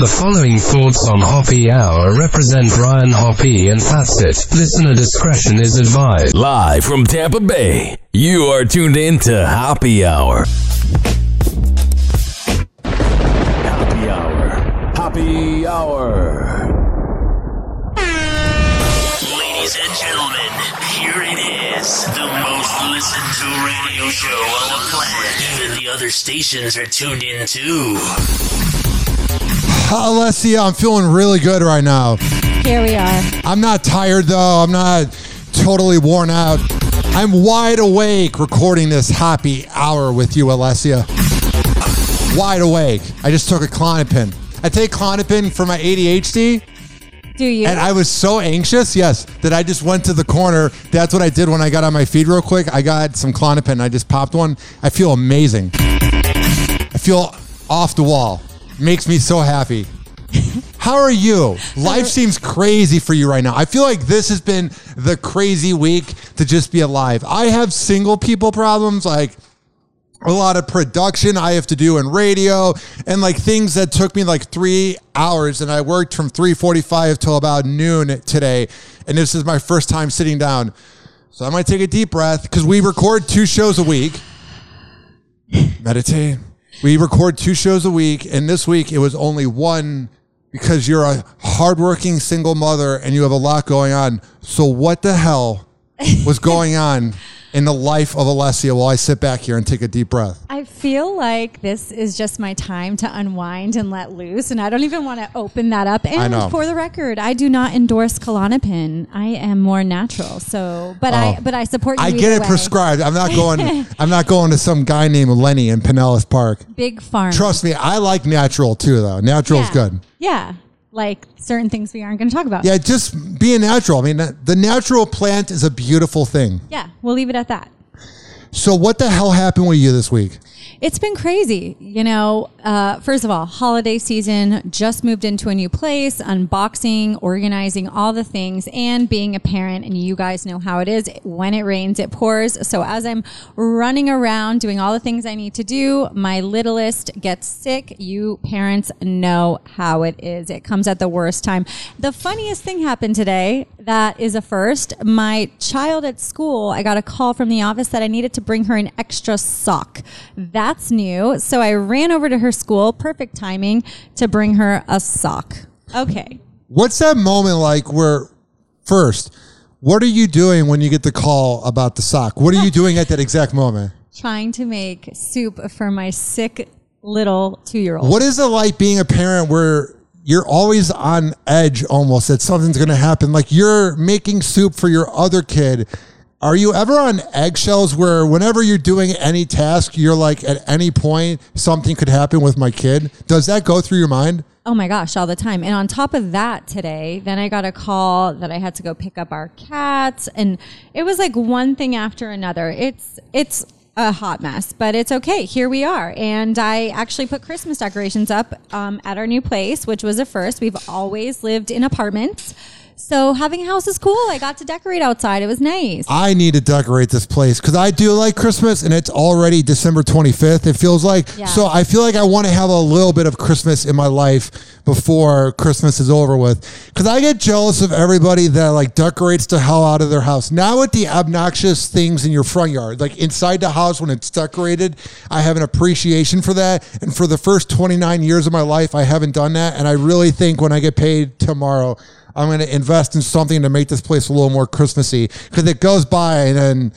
The following thoughts on Hoppy Hour represent Ryan Hoppy and it. Listener discretion is advised. Live from Tampa Bay, you are tuned in to Happy Hour. Happy Hour. Happy Hour. Ladies and gentlemen, here it is. The most listened to radio show on the planet. Even the other stations are tuned in too. Alessia, I'm feeling really good right now. Here we are. I'm not tired though. I'm not totally worn out. I'm wide awake recording this happy hour with you, Alessia. Wide awake. I just took a Klonopin. I take Klonopin for my ADHD, Do you? and I was so anxious, yes, that I just went to the corner. That's what I did when I got on my feed real quick. I got some Klonopin. I just popped one. I feel amazing. I feel off the wall. Makes me so happy. How are you? Life uh, seems crazy for you right now. I feel like this has been the crazy week to just be alive. I have single people problems like a lot of production I have to do in radio and like things that took me like three hours and I worked from 345 till about noon today. And this is my first time sitting down. So I might take a deep breath because we record two shows a week. Meditate. We record two shows a week, and this week it was only one because you're a hardworking single mother and you have a lot going on. So what the hell was going on in the life of Alessia while I sit back here and take a deep breath? I feel like this is just my time to unwind and let loose, and I don't even want to open that up. And know. for the record, I do not endorse Klonopin. I am more natural, so but I Oh. but I support you. I get it way. prescribed. I'm not going. I'm not going to some guy named Lenny in Pinellas Park. Big farm. Trust me, I like natural too. Though natural's yeah. good. Yeah, like certain things we aren't going to talk about. Yeah, just being natural. I mean, the natural plant is a beautiful thing. yeah, we'll leave it at that. So, what the hell happened with you this week? It's been crazy. You know, uh, first of all, holiday season, just moved into a new place, unboxing, organizing all the things, and being a parent. And you guys know how it is. When it rains, it pours. So as I'm running around doing all the things I need to do, my littlest gets sick. You parents know how it is. It comes at the worst time. The funniest thing happened today that is a first. My child at school, I got a call from the office that I needed to bring her an extra sock. That's new. So I ran over to her school, perfect timing, to bring her a sock. Okay. What's that moment like where, first, what are you doing when you get the call about the sock? What are you doing at that exact moment? Trying to make soup for my sick little two year old. What is it like being a parent where you're always on edge almost that something's going to happen? Like you're making soup for your other kid. Are you ever on eggshells where whenever you're doing any task, you're like, at any point, something could happen with my kid? Does that go through your mind? Oh my gosh, all the time. And on top of that, today, then I got a call that I had to go pick up our cats, and it was like one thing after another. It's it's a hot mess, but it's okay. Here we are, and I actually put Christmas decorations up um, at our new place, which was a first. We've always lived in apartments. So having a house is cool. I got to decorate outside. It was nice. I need to decorate this place because I do like Christmas and it's already December 25th, it feels like. Yeah. So I feel like I want to have a little bit of Christmas in my life before Christmas is over with. Because I get jealous of everybody that like decorates the hell out of their house. Now with the obnoxious things in your front yard, like inside the house when it's decorated, I have an appreciation for that. And for the first 29 years of my life, I haven't done that. And I really think when I get paid tomorrow, I'm going to invest in something to make this place a little more Christmassy because it goes by and then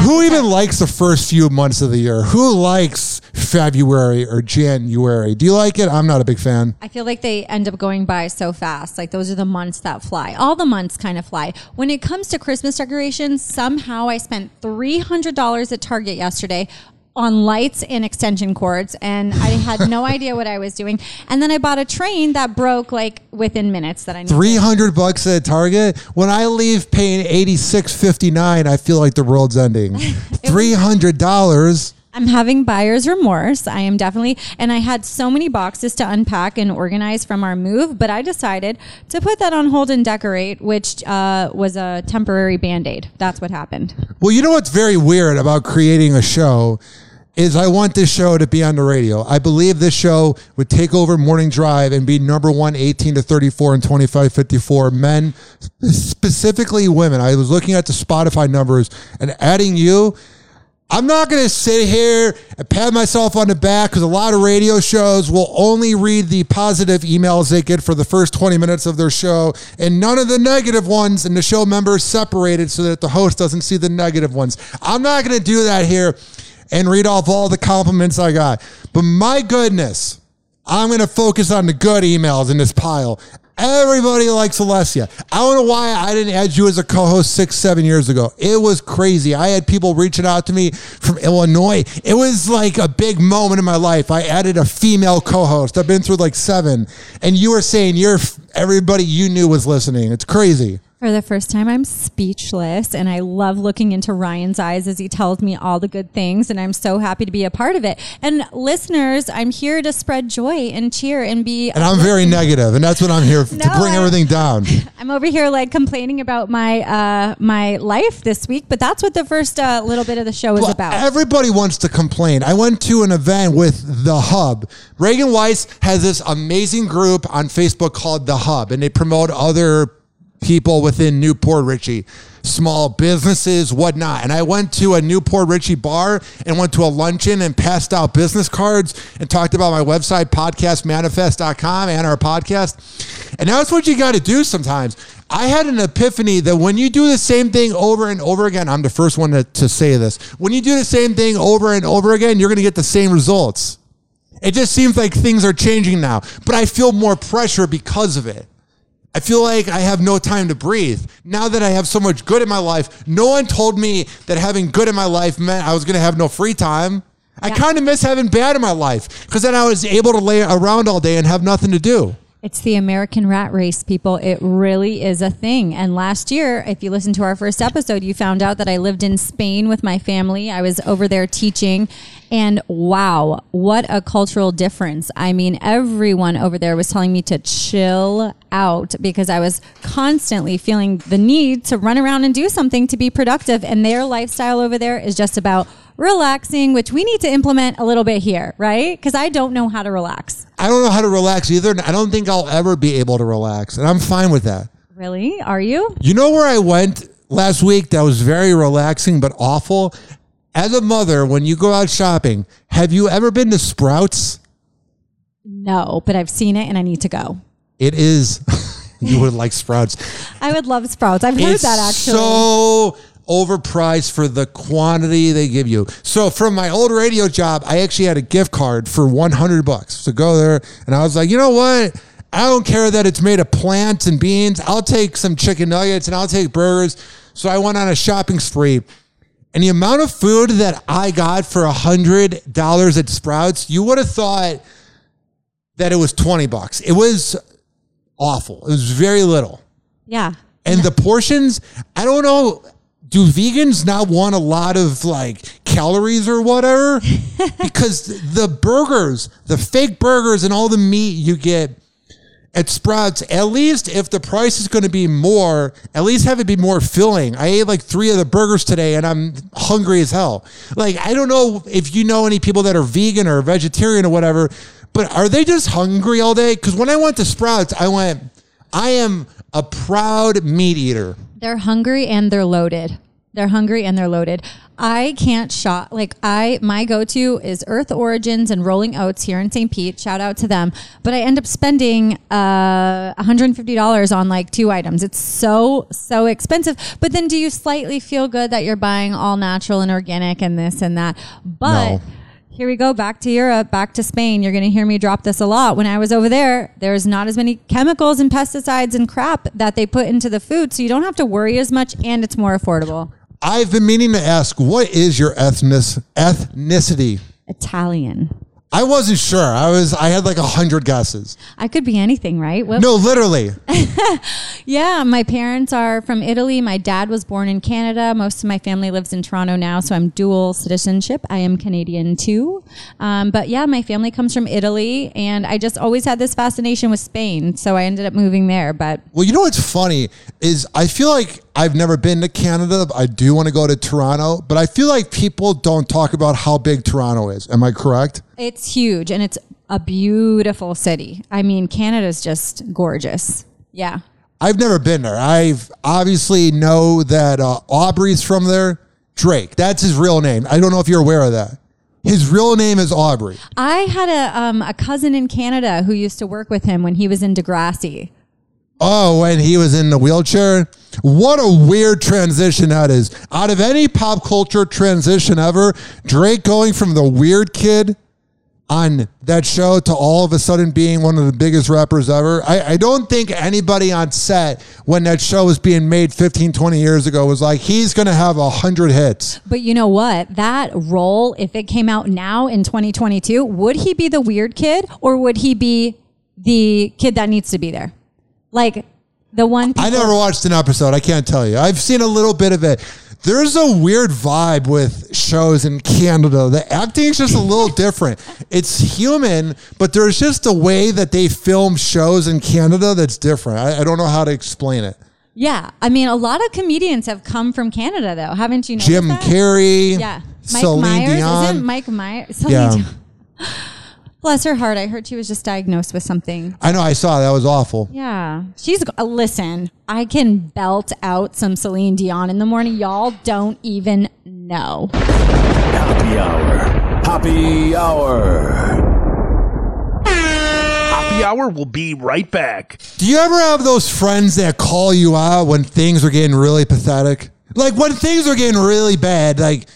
who even likes the first few months of the year? Who likes February or January? Do you like it? I'm not a big fan. I feel like they end up going by so fast. Like those are the months that fly. All the months kind of fly. When it comes to Christmas decorations, somehow I spent $300 at Target yesterday on lights and extension cords and I had no idea what I was doing. And then I bought a train that broke like within minutes that I needed. 300 bucks at Target. When I leave paying 86.59, I feel like the world's ending. $300. I'm having buyer's remorse. I am definitely, and I had so many boxes to unpack and organize from our move, but I decided to put that on hold and decorate, which uh, was a temporary band aid. That's what happened. Well, you know what's very weird about creating a show is I want this show to be on the radio. I believe this show would take over Morning Drive and be number one 18 to 34 and 25 54 men, specifically women. I was looking at the Spotify numbers and adding you. I'm not going to sit here and pat myself on the back because a lot of radio shows will only read the positive emails they get for the first 20 minutes of their show and none of the negative ones, and the show members separated so that the host doesn't see the negative ones. I'm not going to do that here and read off all the compliments I got. But my goodness, I'm going to focus on the good emails in this pile. Everybody likes Alessia. I don't know why I didn't add you as a co-host six, seven years ago. It was crazy. I had people reaching out to me from Illinois. It was like a big moment in my life. I added a female co-host. I've been through like seven, and you were saying you're everybody you knew was listening. It's crazy. For the first time, I'm speechless, and I love looking into Ryan's eyes as he tells me all the good things, and I'm so happy to be a part of it. And listeners, I'm here to spread joy and cheer and be. And I'm very negative, and that's what I'm here No, to bring I- everything down. I'm over here like complaining about my uh, my life this week, but that's what the first uh, little bit of the show is Well, about. Everybody wants to complain. I went to an event with The Hub. Reagan Weiss has this amazing group on Facebook called The Hub, and they promote other people within New Port Richey, small businesses, whatnot. And I went to a New Port Richey bar and went to a luncheon and passed out business cards and talked about my website, podcastmanifest.com, and our podcast. And that's what you got to do sometimes. I had an epiphany that when you do the same thing over and over again, I'm the first one to, to say this. When you do the same thing over and over again, you're going to get the same results. It just seems like things are changing now, but I feel more pressure because of it. I feel like I have no time to breathe. Now that I have so much good in my life, no one told me that having good in my life meant I was going to have no free time. I kind of miss having bad in my life because then I was able to lay around all day and have nothing to do. It's the American rat race, people. It really is a thing. And last year, if you listened to our first episode, you found out that I lived in Spain with my family. I was over there teaching. And wow, what a cultural difference. I mean, everyone over there was telling me to chill out because I was constantly feeling the need to run around and do something to be productive. And their lifestyle over there is just about relaxing, which we need to implement a little bit here, right? Because I don't know how to relax. I don't know how to relax either. and I don't think I'll ever be able to relax. And I'm fine with that. Really? Are you? You know where I went last week that was very relaxing but awful? As a mother, when you go out shopping, have you ever been to Sprouts? No, but I've seen it and I need to go. It is, you would like Sprouts. I would love Sprouts. I've heard it's that actually. so overpriced for the quantity they give you. So from my old radio job, I actually had a gift card for 100 bucks to go there. And I was like, you know what? I don't care that it's made of plants and beans. I'll take some chicken nuggets and I'll take burgers. So I went on a shopping spree. And the amount of food that I got for a hundred dollars at Sprouts, you would have thought that it was 20 bucks. It was awful. It was very little. yeah. And the portions, I don't know. Do vegans not want a lot of like calories or whatever? because the burgers, the fake burgers, and all the meat you get at Sprouts, at least if the price is going to be more, at least have it be more filling. I ate like three of the burgers today and I'm hungry as hell. Like, I don't know if you know any people that are vegan or vegetarian or whatever, but are they just hungry all day? Because when I went to Sprouts, I went, I am a proud meat eater. They're hungry and they're loaded. They're hungry and they're loaded. I can't shop like I my go-to is Earth Origins and Rolling Oats here in St. Pete. Shout out to them. But I end up spending uh $150 on like two items. It's so so expensive. But then do you slightly feel good that you're buying all natural and organic and this and that? But No. here we go back to Europe, back to Spain. You're going to hear me drop this a lot. When I was over there, there's not as many chemicals and pesticides and crap that they put into the food, so you don't have to worry as much and it's more affordable. I've been meaning to ask, what is your ethnic ethnicity? Italian. I wasn't sure. I was. I had like a hundred guesses. I could be anything, right? No, literally. Yeah, my parents are from Italy. My dad was born in Canada. Most of my family lives in Toronto now, so I'm dual citizenship. I am Canadian too. Um, but yeah, my family comes from Italy, and I just always had this fascination with Spain, so I ended up moving there. But Well, you know what's funny is I feel like I've never been to Canada. I do want to go to Toronto, but I feel like people don't talk about how big Toronto is. Am I correct? It's huge and it's a beautiful city. I mean, Canada's just gorgeous. Yeah. I've never been there. I've obviously know that uh, Aubrey's from there. Drake, that's his real name. I don't know if you're aware of that. His real name is Aubrey. I had a um, a cousin in Canada who used to work with him when he was in Degrassi. Oh, when he was in the wheelchair. What a weird transition that is. Out of any pop culture transition ever, Drake going from the weird kid on that show to all of a sudden being one of the biggest rappers ever. I, I don't think anybody on set when that show was being made 15, 20 years ago was like, he's going to have a hundred hits. But you know what? That role, if it came out now in 2022, would he be the weird kid or would he be the kid that needs to be there? Like the one. I never watched an episode. I can't tell you. I've seen a little bit of it. There's a weird vibe with shows in Canada. The acting is just a little different. It's human, but there's just a way that they film shows in Canada that's different. I, I don't know how to explain it. Yeah, I mean, a lot of comedians have come from Canada, though, haven't you? Jim that? Carrey, Yeah, Mike Celine Myers Dion. isn't Mike Myers? Celine Yeah. Dion. Bless her heart. I heard she was just diagnosed with something. I know. I saw that was awful. Yeah, she's. Uh, listen, I can belt out some Celine Dion in the morning. Y'all don't even know. Happy hour. Happy hour. Happy hour will be right back. Do you ever have those friends that call you out when things are getting really pathetic? Like when things are getting really bad, like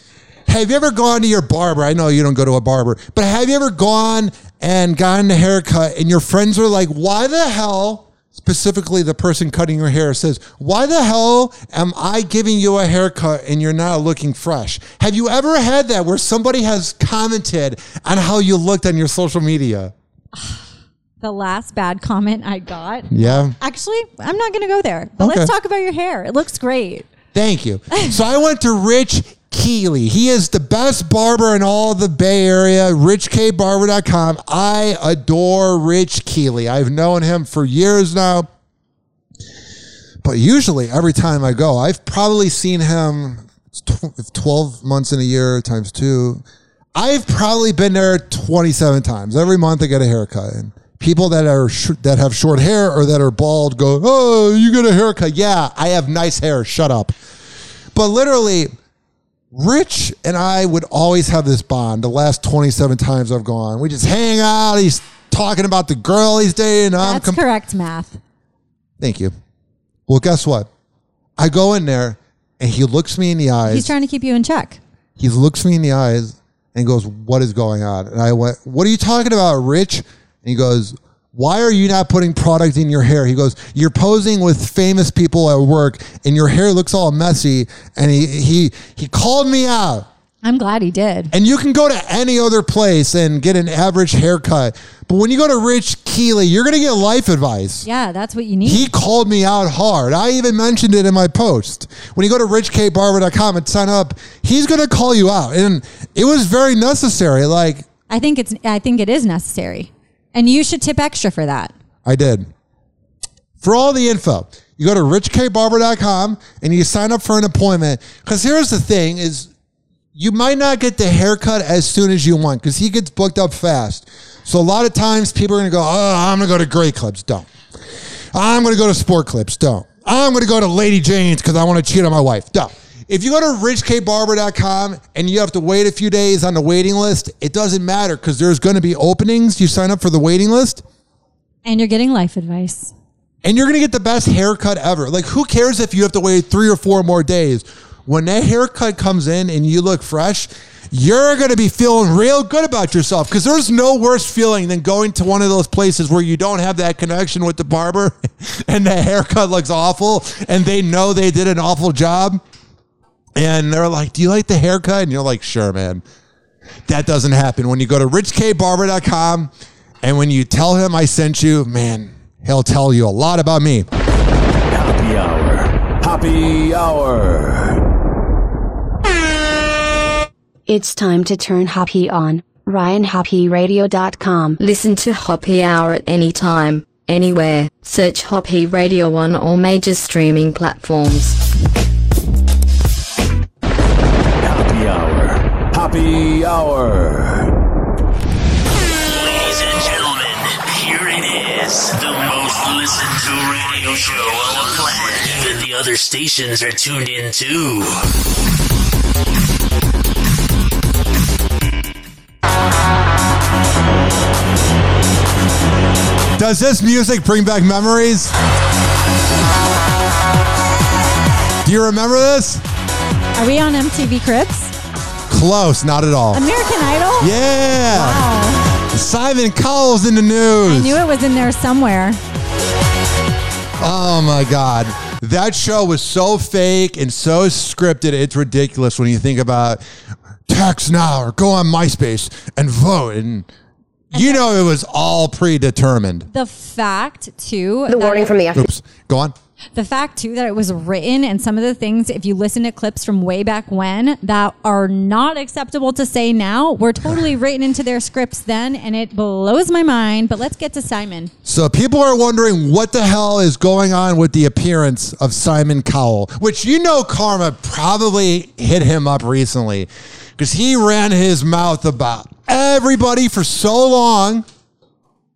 have you ever gone to your barber? I know you don't go to a barber, but have you ever gone and gotten a haircut and your friends are like, why the hell, specifically the person cutting your hair says, why the hell am I giving you a haircut and you're not looking fresh? Have you ever had that where somebody has commented on how you looked on your social media? The last bad comment I got. Yeah. Actually, I'm not going to go there. But Okay. let's talk about your hair. It looks great. Thank you. So I went to Rich Keeley. He is the best barber in all the Bay Area. RichKBarber.com. I adore Rich Keeley. I've known him for years now. But usually, every time I go, I've probably seen him 12 months in a year times two. I've probably been there 27 times. Every month I get a haircut. And people that are sh- that have short hair or that are bald go, "Oh, you get a haircut." Yeah, I have nice hair. Shut up. But literally, Rich and I would always have this bond. The last 27 times I've gone, we just hang out. He's talking about the girl he's dating. I'm That's com- correct math. Thank you. Well, guess what? I go in there and he looks me in the eyes. He's trying to keep you in check. he looks me in the eyes and goes, What is going on? And I went, What are you talking about, Rich? And he goes, Why are you not putting product in your hair? He goes, You're posing with famous people at work and your hair looks all messy. And he he he called me out. I'm glad he did. And you can go to any other place and get an average haircut. But when you go to Rich Keeley, you're gonna get life advice. Yeah, that's what you need. He called me out hard. I even mentioned it in my post. When you go to richkbarber.com and sign up, he's going to call you out. And it was very necessary. Like I think it's I think it is necessary. And you should tip extra for that. I did. For all the info, you go to richkbarber.com and you sign up for an appointment. Because here's the thing is you might not get the haircut as soon as you want because he gets booked up fast. So a lot of times people are going to go, oh, I'm going to go to Great Clips. Don't. I'm going to go to Sport Clips. Don't. I'm going to go to Lady Jane's because I want to cheat on my wife. Don't. If you go to richkbarber.com and you have to wait a few days on the waiting list, it doesn't matter because there's going to be openings. You sign up for the waiting list And you're getting life advice. and you're going to get the best haircut ever. Like, who cares if you have to wait three or four more days? When that haircut comes in and you look fresh, you're going to be feeling real good about yourself because there's no worse feeling than going to one of those places where you don't have that connection with the barber and the haircut looks awful and they know they did an awful job. And they're like, Do you like the haircut? And you're like, Sure, man. That doesn't happen. When you go to richkbarber.com and when you tell him I sent you, man, he'll tell you a lot about me. Happy hour. Happy hour. It's time to turn happy on. RyanHappyRadio.com. Listen to Happy Hour at any time. anywhere. Search Hoppy Radio on all major streaming platforms. Happy Hour. Ladies and gentlemen, here it is. The most listened to radio show on the planet. Even the other stations are tuned in too. Does this music bring back memories? Do you remember this? Are we on MTV Cribs? Close, not at all. American Idol? Yeah. Wow. Simon Cowell's in the news. I knew it was in there somewhere. Oh my God. That show was so fake and so scripted, it's ridiculous when you think about text now or go on MySpace and vote. And you know it was all predetermined. The fact, too. The warning from the FBI. Oops. Go on. The fact too that it was written and some of the things, if you listen to clips from way back when that are not acceptable to say now, were totally written into their scripts then, and it blows my mind. But let's get to Simon. So people are wondering what the hell is going on with the appearance of Simon Cowell, which you know Karma probably hit him up recently because he ran his mouth about everybody for so long.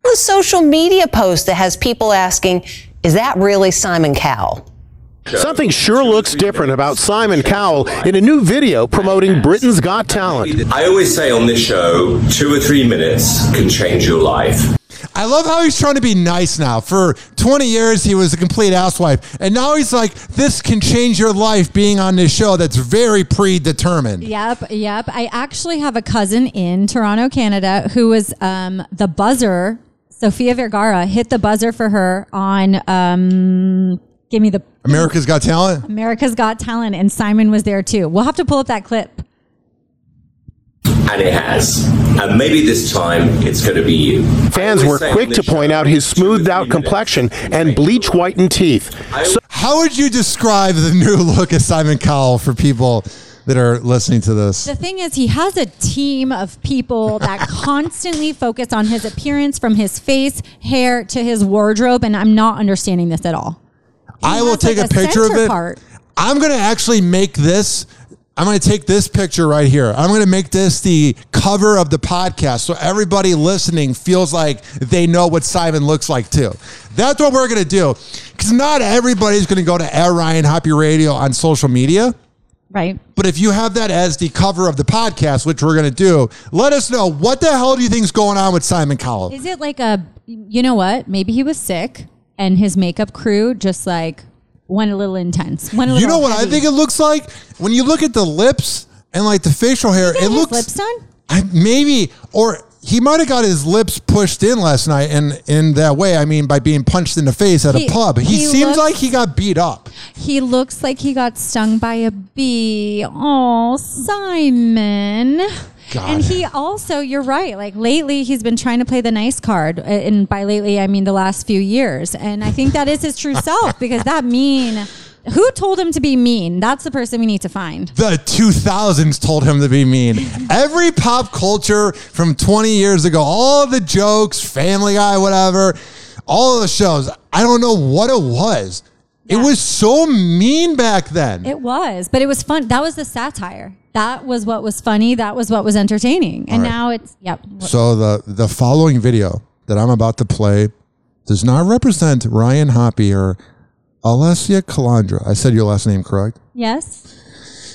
A social media post that has people asking, is that really Simon Cowell? Something sure looks different about Simon Cowell in a new video promoting Britain's Got Talent. I always say on this show, two or three minutes can change your life. I love how he's trying to be nice now. For 20 years, he was a complete housewife. And now he's like, this can change your life being on this show that's very predetermined. Yep, yep. I actually have a cousin in Toronto, Canada, who was um, the buzzer. Sofia Vergara hit the buzzer for her on. Um, give me the America's Got Talent? America's Got Talent, and Simon was there too. We'll have to pull up that clip. And it has. And maybe this time it's going to be you. Fans were quick to point out his smoothed out complexion and bleach whitened teeth. So How would you describe the new look of Simon Cowell for people that are listening to this? The thing is, he has a team of people that constantly focus on his appearance from his face, hair to his wardrobe, and I'm not understanding this at all. He I will take like, a picture of it. part. I'm going to actually make this. I'm going to take this picture right here. I'm going to make this the cover of the podcast so everybody listening feels like they know what Simon looks like too. That's what we're going to do. Because not everybody's going to go to Air Ryan Happy Radio on social media. Right. But if you have that as the cover of the podcast, which we're going to do, let us know what the hell do you think is going on with Simon Cowell? Is it like a, you know what? Maybe he was sick and his makeup crew just like went a little intense. Went a little You know what I think it looks like when you look at the lips and like the facial hair. It looks lips done? I, maybe or he might have got his lips pushed in last night, and in that way, I mean by being punched in the face at He- a pub. He, he seems looks- like he got beat up. He looks like he got stung by a bee. Oh, Simon. God. And he also, you're right. Like lately, he's been trying to play the nice card, and by lately, I mean the last few years. And I think that is his true self because that mean. Who told him to be mean? That's the person we need to find. The 2000s told him to be mean. Every pop culture from 20 years ago, all the jokes, Family Guy, whatever, all of the shows, I don't know what it was. It was so mean back then. It was, but it was fun. That was the satire. That was what was funny. That was what was entertaining. And right. now it's yep. So the the following video that I'm about to play does not represent Ryan Hoppy or Alessia Calandra. I said your last name correct. Yes.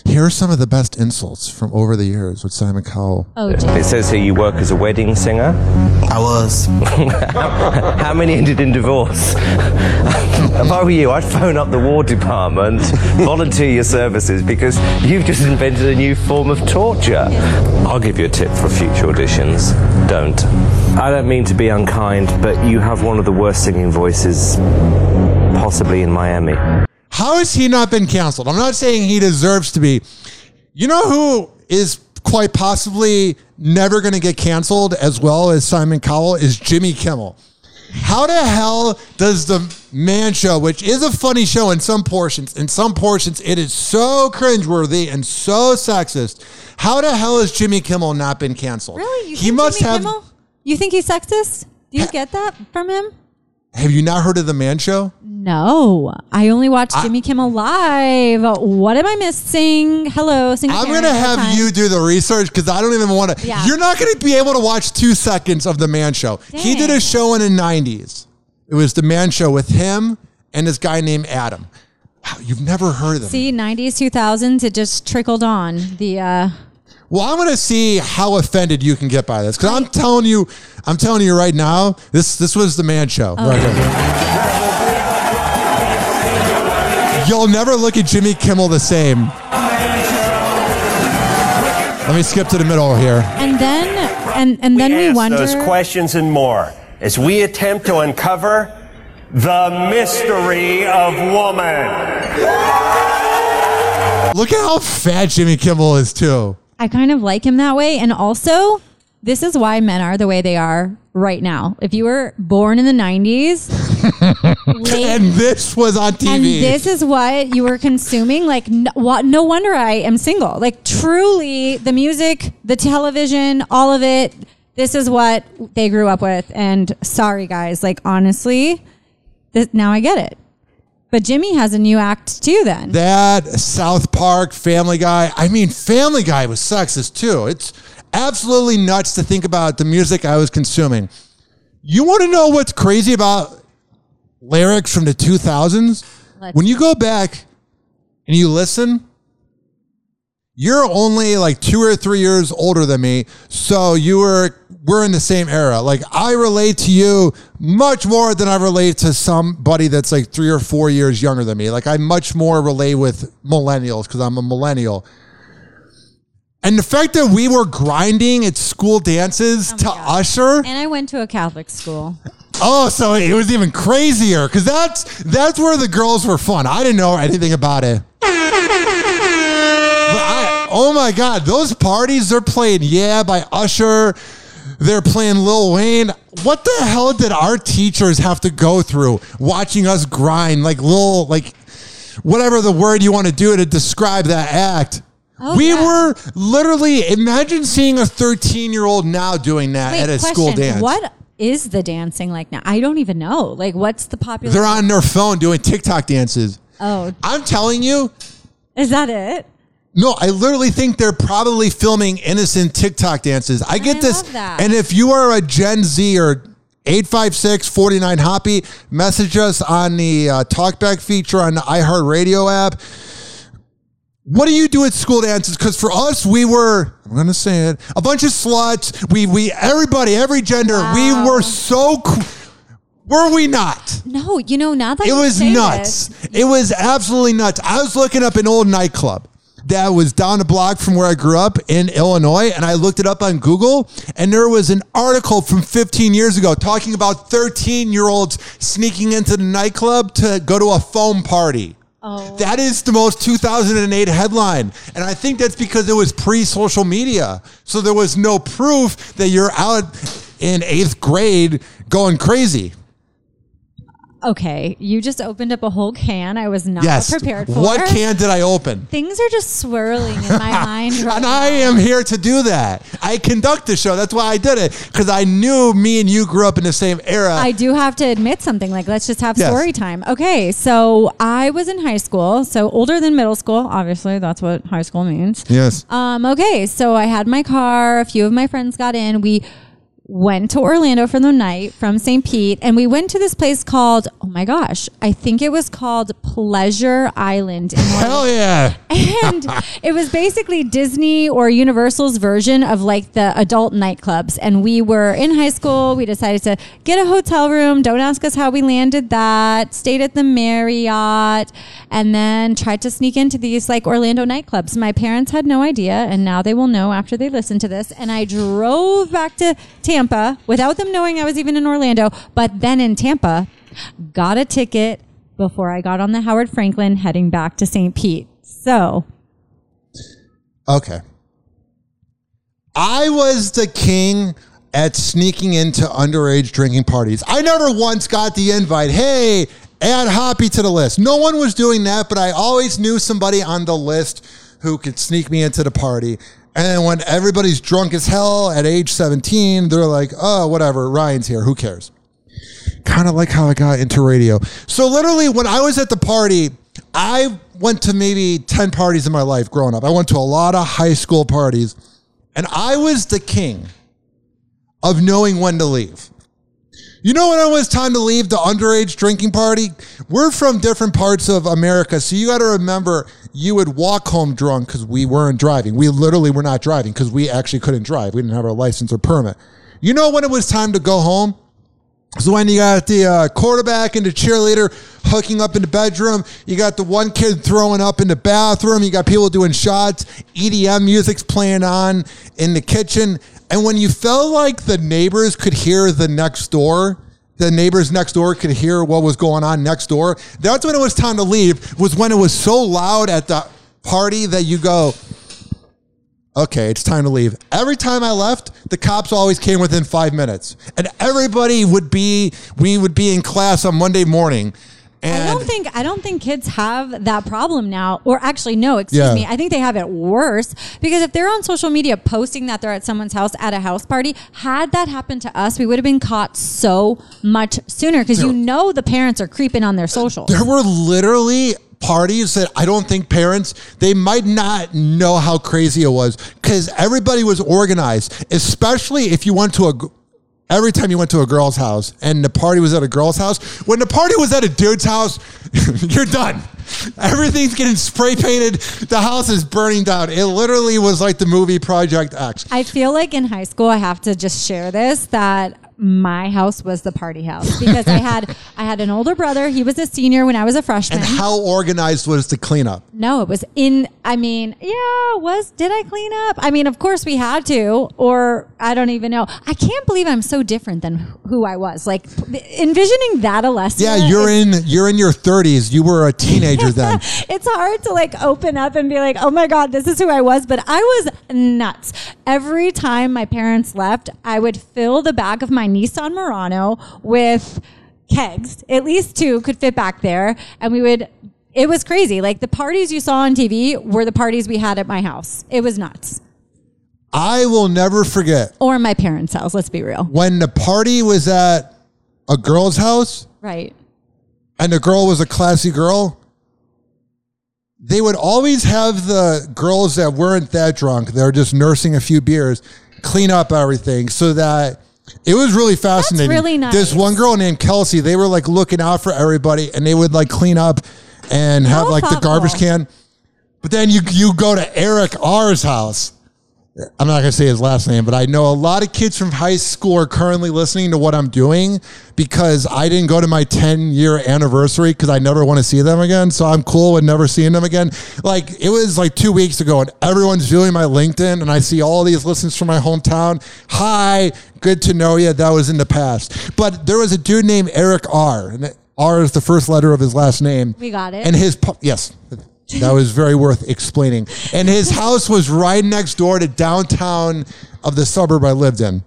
Here are some of the best insults from over the years with Simon Cowell. Oh, It says here you work as a wedding singer. I was. How many ended in divorce? if I were you, I'd phone up the war department, volunteer your services because you've just invented a new form of torture. I'll give you a tip for future auditions. Don't. I don't mean to be unkind, but you have one of the worst singing voices possibly in Miami. How has he not been canceled? I'm not saying he deserves to be. You know who is quite possibly never going to get canceled as well as Simon Cowell is Jimmy Kimmel. How the hell does the Man Show, which is a funny show in some portions, in some portions it is so cringeworthy and so sexist. How the hell has Jimmy Kimmel not been canceled? Really? You he think must Jimmy have. Kimmel? You think he's sexist? Do you get that from him? Have you not heard of the Man Show? No, I only watch Jimmy Kimmel live. What am I missing? Hello, single I'm gonna have time? you do the research because I don't even want to. Yeah. You're not gonna be able to watch two seconds of the Man Show. He did a show in the '90s. It was the Man Show with him and this guy named Adam. Wow, you've never heard of them. See, 90s, 2000s, it just trickled on. The uh, Well, I'm gonna see how offended you can get by this because I'm telling you, I'm telling you right now, this this was the Man Show. Oh. Right here. You'll never look at Jimmy Kimmel the same. Let me skip to the middle here. and then and and then we ask wonder. those questions and more as we attempt to uncover the mystery of woman. Look at how fat Jimmy Kimmel is too. I kind of like him that way. And also, this is why men are the way they are right now. If you were born in the 90s, late, And this was on TV. and this is what you were consuming, like, no, no wonder I am single. Like, truly, the music, the television, all of it, this is what they grew up with. And sorry, guys, like, honestly, this, now I get it. But Jimmy has a new act too, then. that South Park, Family Guy. I mean, Family Guy was sexist too. It's absolutely nuts to think about the music I was consuming. You want to know what's crazy about lyrics from the 2000s? Let's- when you go back and you listen, you're only like two or three years older than me. So you were, we're in the same era. Like I relate to you much more than I relate to somebody that's like three or four years younger than me. Like I much more relate with millennials because I'm a millennial. And the fact that we were grinding at school dances oh to Usher. and I went to a Catholic school. Oh, so it was even crazier because that's that's where the girls were fun. I didn't know anything about it. But I, oh my God, those parties they're playing Yeah by Usher. They're playing Lil Wayne. What the hell did our teachers have to go through watching us grind like Lil, like whatever the word you want to do to describe that act? Oh, we yeah. were literally imagine seeing a 13 year old now doing that Wait, at a question. school dance. What is the dancing like now? I don't even know. Like, what's the popular? They're on their phone doing TikTok dances. Oh, I'm telling you, is that it? No, I literally think they're probably filming innocent TikTok dances. I get I this. And if you are a Gen Z or 856 49 Hoppy, message us on the uh, Talkback feature on the iHeartRadio app. What do you do at school dances? Because for us, we were, I'm going to say it, a bunch of sluts. We, we, everybody, every gender, we were so, were we not? No, you know now that It was nuts. this- It was absolutely nuts. I was looking up an old nightclub that was down the block from where I grew up in Illinois, and I looked it up on Google, and there was an article from 15 years ago talking about 13 year olds sneaking into the nightclub to go to a foam party. Oh. That is the most 2008 headline. And I think that's because it was pre social media. So there was no proof that you're out in eighth grade going crazy. Okay, you just opened up a whole can. I was not yes. prepared for. What can did I open? Things are just swirling in my mind. Right and I am here to do that. I conduct the show. That's why I did it because I knew me and you grew up in the same era. I do have to admit something. Like, let's just have Yes. story time. Okay, so I was in high school, so older than middle school. Obviously, that's what high school means. yes. Um, okay, so I had my car. A few of my friends got in. We went to Orlando for the night from St. Pete, and we went to this place called, oh my gosh, I think it was called Pleasure Island. In Hell yeah. and it was basically Disney or Universal's version of like the adult nightclubs. And we were in high school. We decided to get a hotel room. Don't ask us how we landed that. Stayed at the Marriott and then tried to sneak into these like Orlando nightclubs. My parents had no idea. And now they will know after they listen to this. And I drove back to Tampa without them knowing I was even in Orlando. But then in Tampa, got a ticket before I got on the Howard Frankland heading back to St. Pete. So, Okay. I was the king at sneaking into underage drinking parties. I never once got the invite. Hey, add Hoppy to the list. No one was doing that, but I always knew somebody on the list who could sneak me into the party. And when everybody's drunk as hell at age 17, they're like, oh, whatever, Ryan's here. Who cares? kind of like how I got into radio. So literally, when I was at the party, I went to maybe ten parties in my life growing up. I went to a lot of high school parties, and I was the king of knowing when to leave. You know when it was time to leave the underage drinking party? We're from different parts of America, so you got to remember you would walk home drunk because we weren't driving. We literally were not driving because we actually couldn't drive. We didn't have our license or permit. You know when it was time to go home? So when you got the uh, quarterback and the cheerleader hooking up in the bedroom, you got the one kid throwing up in the bathroom, you got people doing shots, EDM music's playing on in the kitchen, and when you felt like the neighbors could hear the next door, the neighbors next door could hear what was going on next door. That's when it was time to leave. Was when it was so loud at the party that you go, okay, it's time to leave. Every time I left, the cops always came within five minutes, and everybody would be. We would be in class on Monday morning. And I don't think I don't think kids have that problem now. Or actually, no, excuse Yeah. me. I think they have it worse because if they're on social media posting that they're at someone's house at a house party, had that happened to us, we would have been caught so much sooner because you know the parents are creeping on their socials. There were literally parties that I don't think parents they might not know how crazy it was because everybody was organized, especially if you went to a. Every time you went to a girl's house and the party was at a girl's house, when the party was at a dude's house, you're done. Everything's getting spray painted. The house is burning down. It literally was like the movie Project X. I feel like in high school, I have to just share this that my house was the party house because I had I had an older brother. He was a senior when I was a freshman. And how organized was the cleanup? No, it was in. I mean, yeah, was did I clean up? I mean, of course we had to, or I don't even know. I can't believe I'm so different than who I was. Like envisioning that a Alessia. Yeah, you're in you're in your 30s. You were a teenager then. it's hard to like open up and be like, oh my God, this is who I was. But I was nuts. Every time my parents left, I would fill the back of my Nissan Murano with kegs. At least two could fit back there. And we would, it was crazy. Like the parties you saw on TV were the parties we had at my house. It was nuts. I will never forget Or my parents' house, let's be real. when the party was at a girl's house Right. and the girl was a classy girl. They would always have the girls that weren't that drunk, they're just nursing a few beers, clean up everything so that it was really fascinating. really nice. This one girl named Kelsey, they were like looking out for everybody and they would like clean up and have like the garbage can. But then you you go to Eric R's house. I'm not gonna say his last name, but I know a lot of kids from high school are currently listening to what I'm doing because I didn't go to my 10 year anniversary because I never want to see them again. So I'm cool with never seeing them again. Like it was like two weeks ago, and everyone's viewing my LinkedIn, and I see all these listens from my hometown. Hi, good to know you. That was in the past, but there was a dude named Eric R. And R is the first letter of his last name. We got it. And his yes, that was very worth explaining. And his house was right next door to downtown of the suburb I lived in.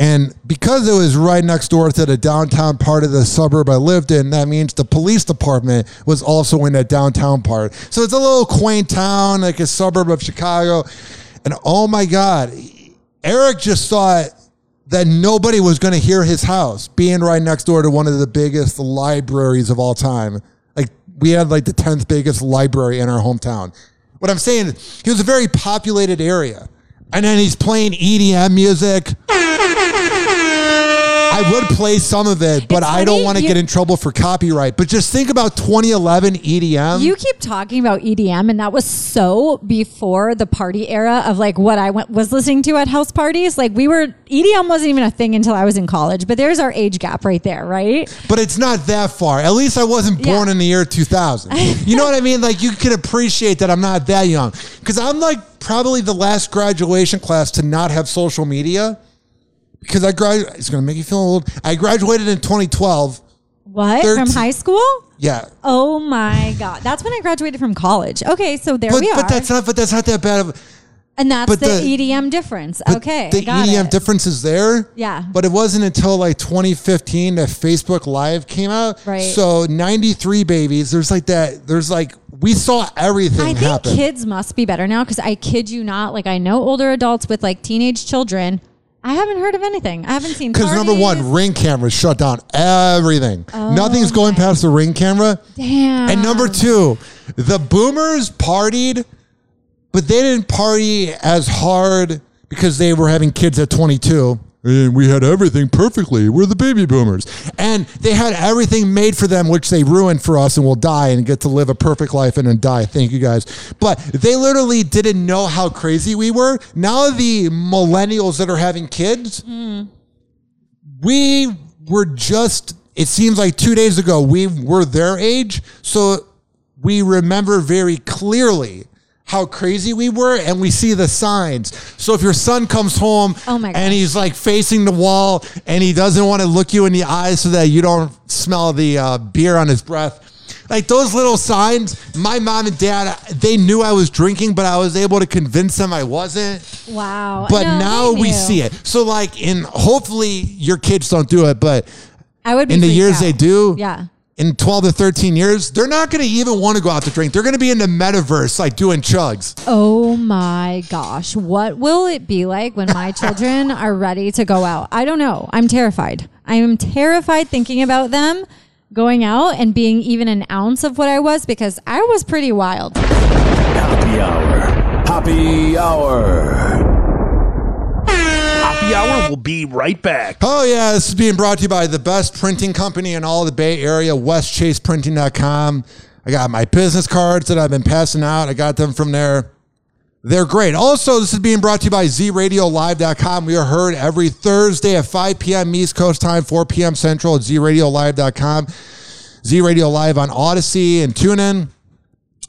And because it was right next door to the downtown part of the suburb I lived in, that means the police department was also in that downtown part. So it's a little quaint town, like a suburb of Chicago. And oh my God, Eric just thought that nobody was going to hear his house being right next door to one of the biggest libraries of all time. We had like the 10th biggest library in our hometown. What I'm saying is he was a very populated area. And then he's playing EDM music. I would um, play some of it, but I don't funny, want to you- get in trouble for copyright. But just think about 2011 EDM. You keep talking about EDM, and that was so before the party era of like what I went, was listening to at house parties. Like we were EDM wasn't even a thing until I was in college. But there's our age gap right there, right? but it's not that far. At least I wasn't born in the year 2000. You know what I mean? Like you can appreciate that I'm not that young because I'm like probably the last graduation class to not have social media because I graduated. It's going to make you feel old. I graduated in 2012. What Thirteen- from high school? Yeah. Oh my god, that's when I graduated from college. Okay, so there But, we are, but that's not. But that's not that bad of. and that's but the, the- EDM difference. Okay, The EDM it. difference is there. Yeah. But it wasn't until like 2015 that Facebook Live came out. Right. So 93 babies. There's like that. There's like we saw everything I think happen. kids must be better now because I kid you not. Like I know older adults with like teenage children I haven't heard of anything. I haven't seen. Because number parties. one, ring cameras shut down everything. Oh Nothing's going past the ring camera. Damn. And number two, the boomers partied, but they didn't party as hard because they were having kids at 22. And we had everything perfectly. We're the baby boomers. And they had everything made for them, which they ruined for us and will die and get to live a perfect life and then die. Thank you guys. But they literally didn't know how crazy we were. Now the millennials that are having kids, we were just it seems like two days ago we were their age so we remember very clearly how crazy we were and we see the signs so if your son comes home Oh my and he's like facing the wall and he doesn't want to look you in the eyes so that you don't smell the uh, beer on his breath like those little signs my mom and dad they knew i was drinking but i was able to convince them i wasn't Wow. but No, now we see it. So like in hopefully your kids don't do it, but I would be in the years out. they do, Yeah. In 12 to 13 years, they're not going to even want to go out to drink. They're going to be in the metaverse like doing chugs. Oh my gosh. What will it be like when my children are ready to go out? I don't know. I'm terrified. I am terrified thinking about them going out and being even an ounce of what I was because I was pretty wild. Happy hour. Happy hour. Hour will be right back. Oh yeah, this is being brought to you by the best printing company in all the Bay Area, westchaseprinting.com. I got my business cards that I've been passing out. I got them from there. They're great. Also, this is being brought to you by zradiolive.com. We are heard every Thursday at 5 p.m. East Coast time, 4 p.m. Central at zradiolive.com. Z Radio Live on Odyssey and TuneIn.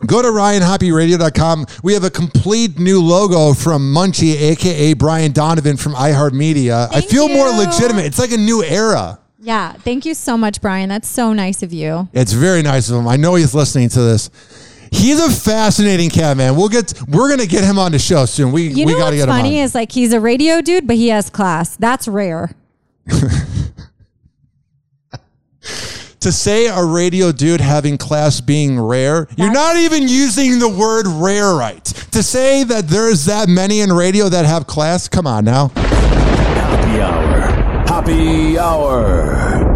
Go to RyanHoppyRadio.com. We have a complete new logo from Munchie, aka Brian Donovan from iHeartMedia. I feel more legitimate. It's like a new era. Yeah. Thank you so much, Brian. That's so nice of you. It's very nice of him. I know he's listening to this. He's a fascinating cat, man. We'll get we're gonna get him on the show soon. We You we know gotta what's get him funny on. is like he's a radio dude, but he has class. That's rare. to say a radio dude having class being rare, you're not even using the word rare right. To say that there's that many in radio that have class, come on now. Happy hour. Happy hour.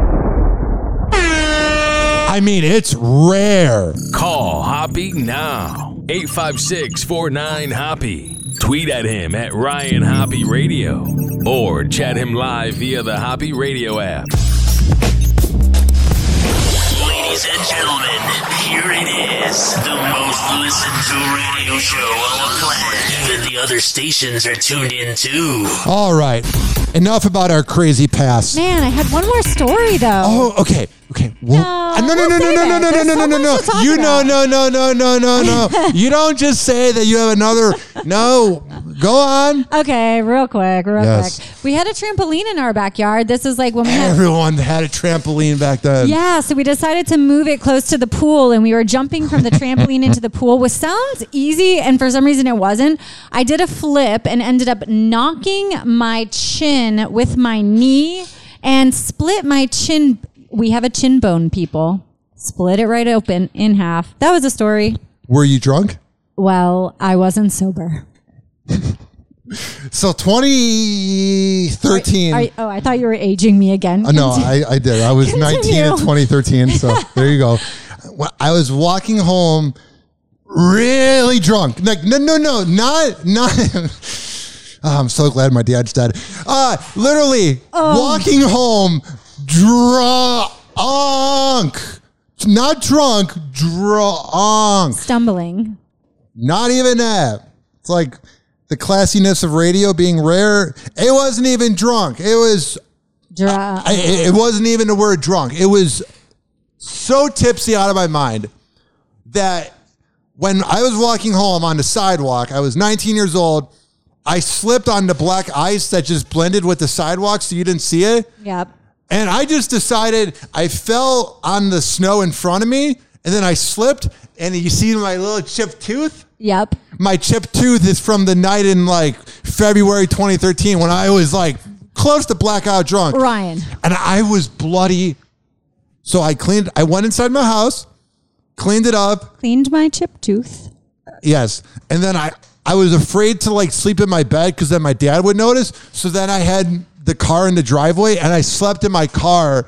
I mean, it's rare. Call Hoppy now. 856 49 Hoppy. Tweet at him at Ryan Hoppy Radio. Or chat him live via the Hoppy Radio app. Ladies and gentlemen, here it is. The most listened to radio show on the planet. Even the other stations are tuned in too. All right. Enough about our crazy past. Man, I had one more story though. Oh, okay. Okay. Well, uh, no, no, no, no, we'll no, save no, it. no, no, There's no, so no, no, much no. to talk You no, about. no, no, no, no, no, no. You don't just say that you have another. No, go on. Okay, real quick, real Yes. quick. We had a trampoline in our backyard. This is like when we had Everyone had a trampoline back then. Yeah, so we decided to move it close to the pool and we were jumping from the trampoline into the pool, which sounds easy and for some reason it wasn't. I did a flip and ended up knocking my chin with my knee and split my chin. We have a chin bone, people. Split it right open in half. That was a story. Were you drunk? Well, I wasn't sober. So 2013. Are- oh, I thought you were aging me again. Uh, no, I, I did. I was 19 in 2013. So there you go. I was walking home really drunk. Like, no, no, no, not, not. Oh, I'm so glad my dad's dead. Uh, literally walking home drunk. Not drunk, drunk. Stumbling. Not even that. It's like the classiness of radio being rare. It wasn't even drunk. It was Dra- I, it it wasn't even the word drunk. It was so tipsy out of my mind that when I was walking home on the sidewalk, I was 19 years old. I slipped on the black ice that just blended with the sidewalk, so you didn't see it. Yep. And I just decided I fell on the snow in front of me, and then I slipped. And you see my little chipped tooth? Yep. My chipped tooth is from the night in like February 2013 when I was like close to blackout drunk. Ryan. And I was bloody. So I cleaned, I went inside my house, cleaned it up. Cleaned my chip tooth. Uh, yes. And then I I was afraid to like sleep in my bed because then my dad would notice. So then I had the car in the driveway and I slept in my car.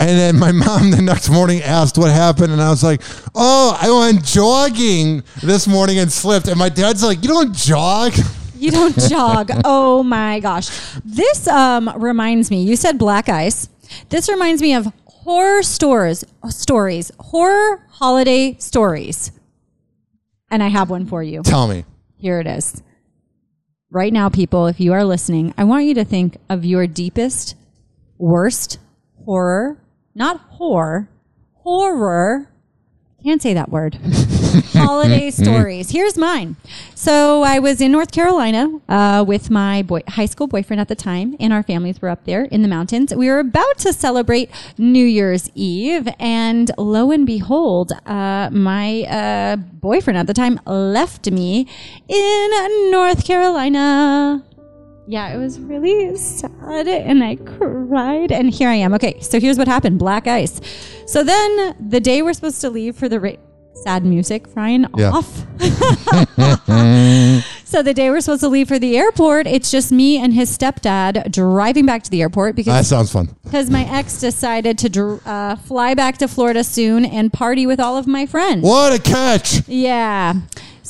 And then my mom the next morning asked what happened, and I was like, "Oh, I went jogging this morning and slipped." And my dad's like, "You don't jog." You don't jog. Oh my gosh. This um, reminds me. You said black ice. This reminds me of horror stores stories, horror holiday stories. And I have one for you. Tell me. Here it is. Right now, people, if you are listening, I want you to think of your deepest, worst horror, not horror, horror. Can't say that word. Holiday stories. Here's mine. So I was in North Carolina uh, with my boy, high school boyfriend at the time, and our families were up there in the mountains. We were about to celebrate New Year's Eve, and lo and behold, uh, my uh, boyfriend at the time left me in North Carolina. Yeah, it was really sad and I cried. And here I am. Okay, so here's what happened black ice. So then the day we're supposed to leave for the ra- sad music, Ryan, Yeah. off. so the day we're supposed to leave for the airport, it's just me and his stepdad driving back to the airport because That sounds fun. because my ex decided to dr- uh, fly back to Florida soon and party with all of my friends. What a catch! Yeah.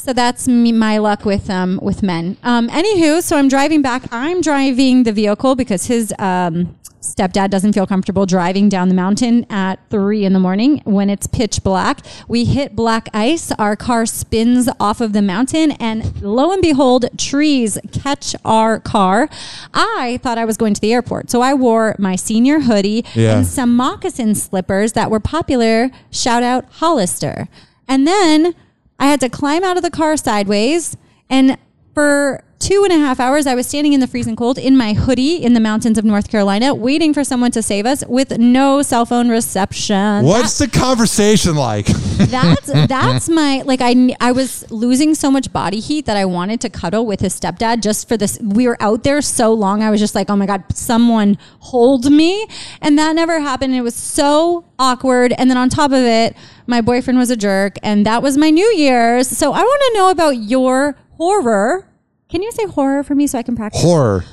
So that's me, my luck with um with men. Um, anywho, so I'm driving back. I'm driving the vehicle because his um, stepdad doesn't feel comfortable driving down the mountain at three in the morning when it's pitch black. We hit black ice. Our car spins off of the mountain, and lo and behold, trees catch our car. I thought I was going to the airport, so I wore my senior hoodie Yeah. and some moccasin slippers that were popular. Shout out Hollister. And then I had to climb out of the car sideways. And for two and a half hours, I was standing in the freezing cold in my hoodie in the mountains of North Carolina, waiting for someone to save us with no cell phone reception. What's the conversation like? that's that's my like I I was losing so much body heat that I wanted to cuddle with his stepdad just for this. We were out there so long. I was just like, oh my god, someone hold me, and that never happened. It was so awkward. And then on top of it, my boyfriend was a jerk, and that was my New Year's. So I want to know about your horror. Can you say horror for me so I can practice? Horror.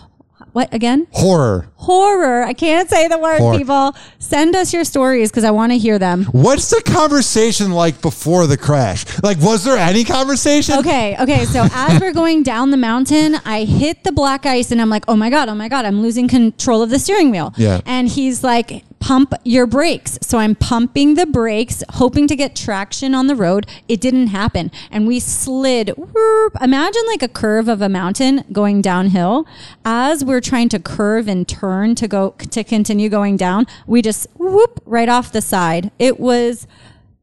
What again? Horror. Horror. I can't say the word, Horror. people. Send us your stories because I want to hear them. What's the conversation like before the crash? Like, was there any conversation? Okay, okay. So as we're going down the mountain, I hit the black ice and I'm like, oh my God, oh my God, I'm losing control of the steering wheel. Yeah. And he's like, pump your brakes. So I'm pumping the brakes, hoping to get traction on the road. It didn't happen. And we slid. whoop. Imagine like a curve of a mountain going downhill. As we're trying to curve and turn to go to continue going down, we just whoop right off the side. It was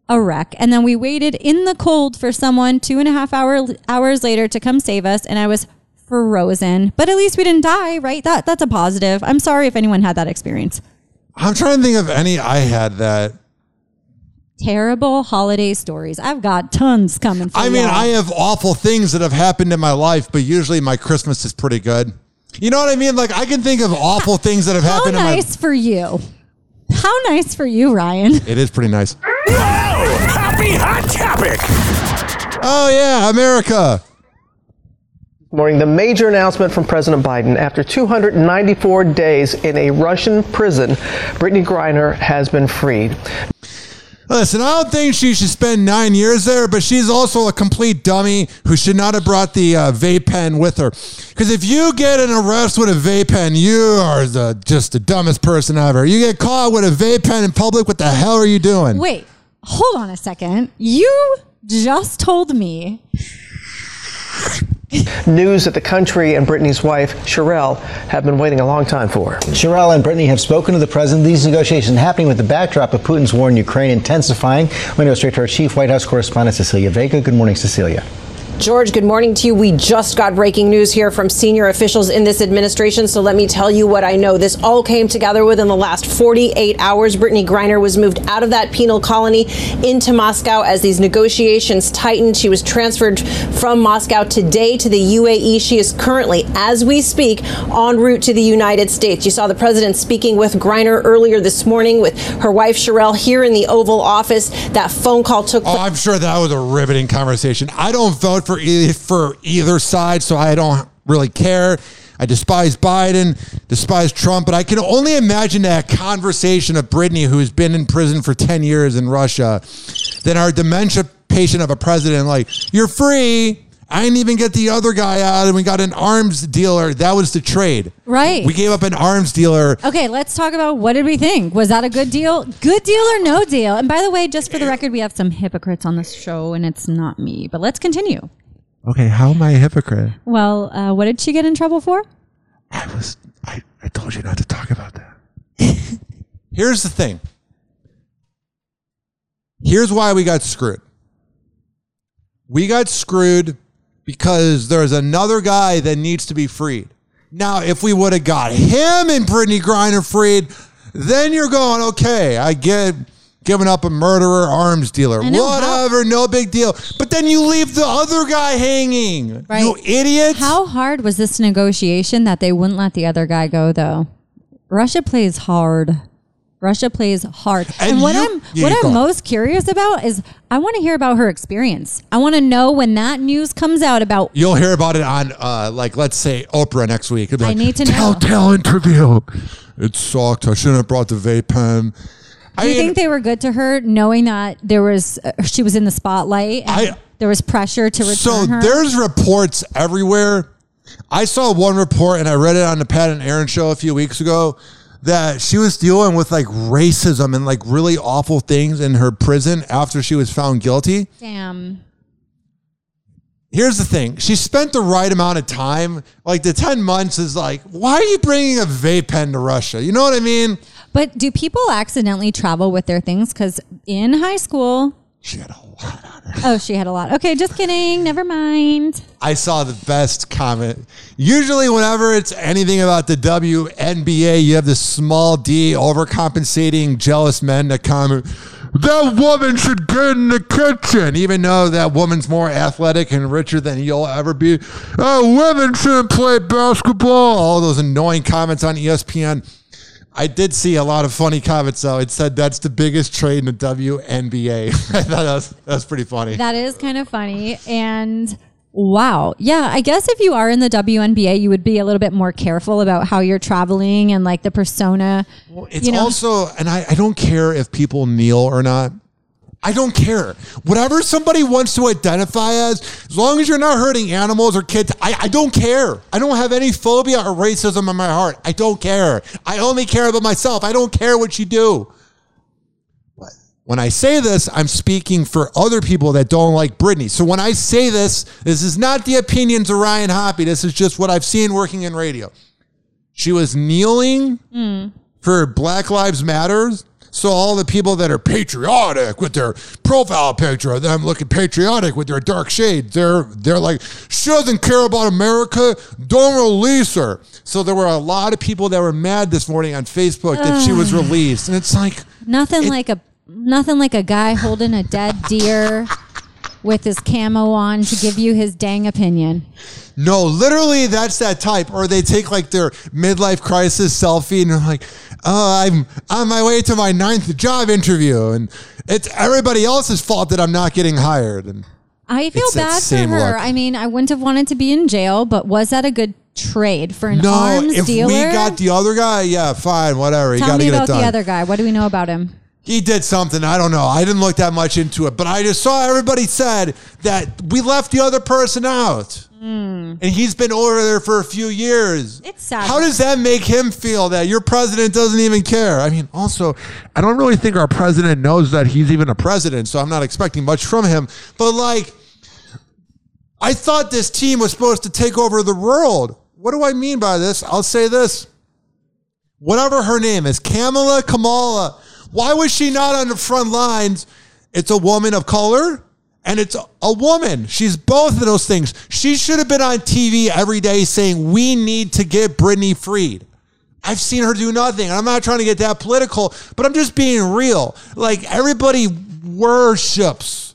a wreck. And then we waited in the cold for someone two and a half hour, hours later to come save us. And I was frozen. But at least we didn't die, right? That that's a positive. I'm sorry if anyone had that experience. I'm trying to think of any I had that. Terrible holiday stories. I've got tons coming. For I mean, y'all. I have awful things that have happened in my life, but usually my Christmas is pretty good. You know what I mean? Like I can think of awful things that have happened. How happened nice for you. How nice for you, Ryan. It is pretty nice. Happy Hot Topic. Oh yeah, America. Morning, the major announcement from President Biden after 294 days in a Russian prison, Brittney Griner has been freed. Listen, I don't think she should spend nine years there, but she's also a complete dummy who should not have brought the uh, vape pen with her. Because if you get an arrest with a vape pen, you are the just the dumbest person ever. You get caught with a vape pen in public, what the hell are you doing? Wait, hold on a second. You just told me News that the country and Brittney's wife, Cherelle, have been waiting a long time for. Cherelle and Brittney have spoken to the president. These negotiations happening with the backdrop of Putin's war in Ukraine intensifying. We go straight to our chief White House correspondent, Cecilia Vega. Good morning, Cecilia. George, good morning to you. We just got breaking news here from senior officials in this administration, so let me tell you what I know. This all came together within the last 48 hours. Brittney Griner was moved out of that penal colony into Moscow as these negotiations tightened. She was transferred from Moscow today to the UAE. She is currently, as we speak, en route to the United States. You saw the president speaking with Griner earlier this morning with her wife Cherelle here in the Oval Office. That phone call took Oh, I'm sure that was a riveting conversation. I don't vote for for e- for either side, so I don't really care. I despise Biden, despise Trump, but I can only imagine that conversation of Brittney, who's been in prison for 10 years in Russia, then our dementia patient of a president, like, you're free. I didn't even get the other guy out, and we got an arms dealer. That was the trade. Right. We gave up an arms dealer. Okay, let's talk about what did we think? Was that a good deal? Good deal or no deal? And by the way, just for the eh. record, we have some hypocrites on this show, and it's not me. But let's continue. Okay, how am I a hypocrite? Well, uh, what did she get in trouble for? I was I, I told you not to talk about that. Here's the thing. Here's why we got screwed. We got screwed because there's another guy that needs to be freed. Now, if we would have got him and Brittney Griner freed, then you're going, okay, I get giving up a murderer, arms dealer, know, how- whatever, no big deal. But then you leave the other guy hanging. You idiot. How hard was this negotiation that they wouldn't let the other guy go, though? Russia plays hard. Russia plays hard. And, And what you- I'm Yeah, what I'm most curious about is I want to hear about her experience. I want to know when that news comes out about You'll hear about it on, uh, like, let's say Oprah next week. It'll I need to tell, know. Tell interview. It sucked. I shouldn't have brought the vape pen. Do you think they were good to her, knowing that there was uh, she was in the spotlight and there was pressure to return So her? there's reports everywhere. I saw one report and I read it on the Pat and Aaron show a few weeks ago that she was dealing with like racism and like really awful things in her prison after she was found guilty. Damn. Here's the thing. She spent the right amount of time. Like the 10 months is like, why are you bringing a vape pen to Russia? You know what I mean? But do people accidentally travel with their things? Because in high school, she had a lot on her. Oh, she had a lot. Okay, just kidding. Never mind. I saw the best comment. Usually, whenever it's anything about the WNBA, you have this small D overcompensating jealous men that comment, that woman should get in the kitchen, even though that woman's more athletic and richer than you'll ever be. Oh, women shouldn't play basketball. All those annoying comments on ESPN. I did see a lot of funny comments though. It said that's the biggest trade in the WNBA. I thought that was, that was pretty funny. That is kind of funny. And wow. Yeah, I guess if you are in the WNBA, you would be a little bit more careful about how you're traveling and like the persona. It's you know, also, and I, I don't care if people kneel or not. I don't care. Whatever somebody wants to identify as, as long as you're not hurting animals or kids, I, I don't care. I don't have any phobia or racism in my heart. I don't care. I only care about myself. I don't care what you do. But when I say this, I'm speaking for other people that don't like Brittney. So when I say this, this is not the opinions of Ryan Hoppy. This is just what I've seen working in radio. She was kneeling Mm. for Black Lives Matters. So all the people that are patriotic with their profile picture of them looking patriotic with their dark shade, they're they're like, she doesn't care about America, don't release her. So there were a lot of people that were mad this morning on Facebook that she was released. And it's like nothing like a nothing like a guy holding a dead deer with his camo on to give you his dang opinion. No, literally, that's that type. Or they take like their midlife crisis selfie and they're like, "Oh, I'm on my way to my ninth job interview," and it's everybody else's fault that I'm not getting hired. And I feel It's bad for her. look. I mean, I wouldn't have wanted to be in jail, but was that a good trade for an no, arms if dealer? we got the other guy, yeah, fine, whatever. you Tell got to get about it done. the other guy. What do we know about him? He did something. I don't know. I didn't look that much into it, but I just saw everybody said that we left the other person out. Hmm. And he's been over there for a few years. It's sad. How does that make him feel that your president doesn't even care? I mean, also, I don't really think our president knows that he's even a president, so I'm not expecting much from him. But like, I thought this team was supposed to take over the world. What do I mean by this? I'll say this. Whatever her name is, Kamala, Kamala, why was she not on the front lines? It's a woman of color and it's a, woman. She's both of those things. She should have been on TV every day saying, We need to get Brittney freed. I've seen her do nothing. And I'm not trying to get that political, but I'm just being real. Like everybody worships.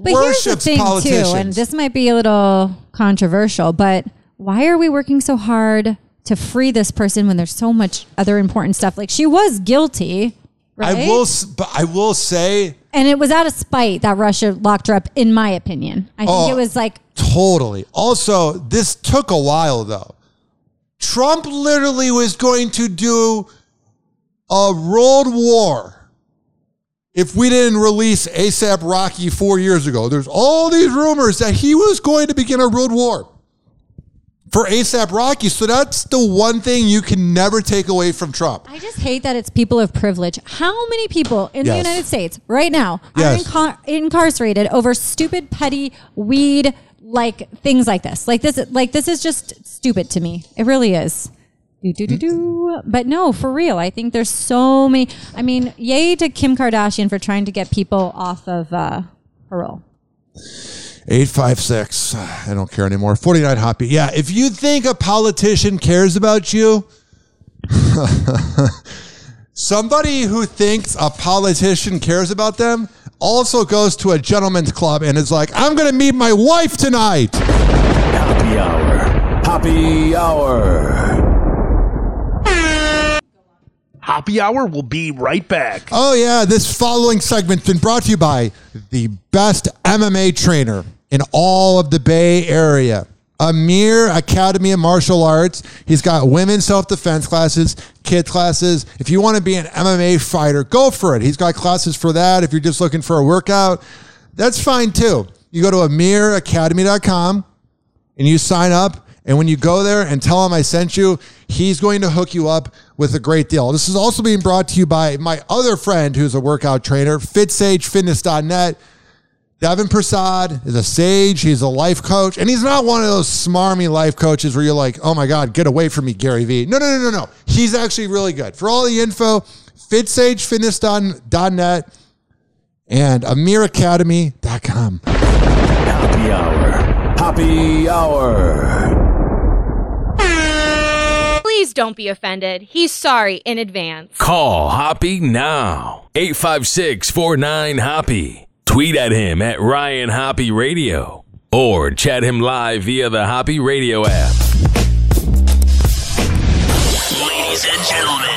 But here's the worships thing politicians. too, and this might be a little controversial, but why are we working so hard to free this person when there's so much other important stuff? Like she was guilty, right? I will, but I will say, And it was out of spite that Russia locked her up, in my opinion. I think Oh. it was like, Totally. Also, this took a while though. Trump literally was going to do a world war if we didn't release ASAP Rocky four years ago. There's all these rumors that he was going to begin a world war for ASAP Rocky. So that's the one thing you can never take away from Trump. I just hate that it's people of privilege. How many people in the United States right now Yes. are incar- incarcerated over stupid, petty weed, like things like this? Like this, like this is just stupid to me. It really is. Do, do, do, do. But no, for real. I think there's so many. I mean, yay to Kim Kardashian for trying to get people off of uh, parole. 856. I don't care anymore. 49 Hoppy. Yeah, if you think a politician cares about you, somebody who thinks a politician cares about them also goes to a gentleman's club and is like, I'm going to meet my wife tonight. Happy hour. Happy hour. Happy hour will be right back. Oh, yeah. This following segment's been brought to you by the best MMA trainer in all of the Bay Area. Amir Academy of Martial Arts. He's got women's self defense classes, kid classes. If you want to be an MMA fighter, go for it. He's got classes for that. If you're just looking for a workout, that's fine too. You go to amiracademy.com and you sign up. And when you go there and tell him I sent you, he's going to hook you up with a great deal. This is also being brought to you by my other friend who's a workout trainer, fitsagefitness.net. Devin Prasad is a sage. He's a life coach. And he's not one of those smarmy life coaches where you're like, oh my God, get away from me, Gary Vee. No, no, no, no, no. He's actually really good. For all the info, fitsagefitness.net and amiracademy.com. Happy hour. Happy hour. Please don't be offended. He's sorry in advance. Call Hoppy now. 856 49 Hoppy. Tweet at him at Ryan Hoppy Radio. Or chat him live via the Hoppy Radio app. Ladies and gentlemen,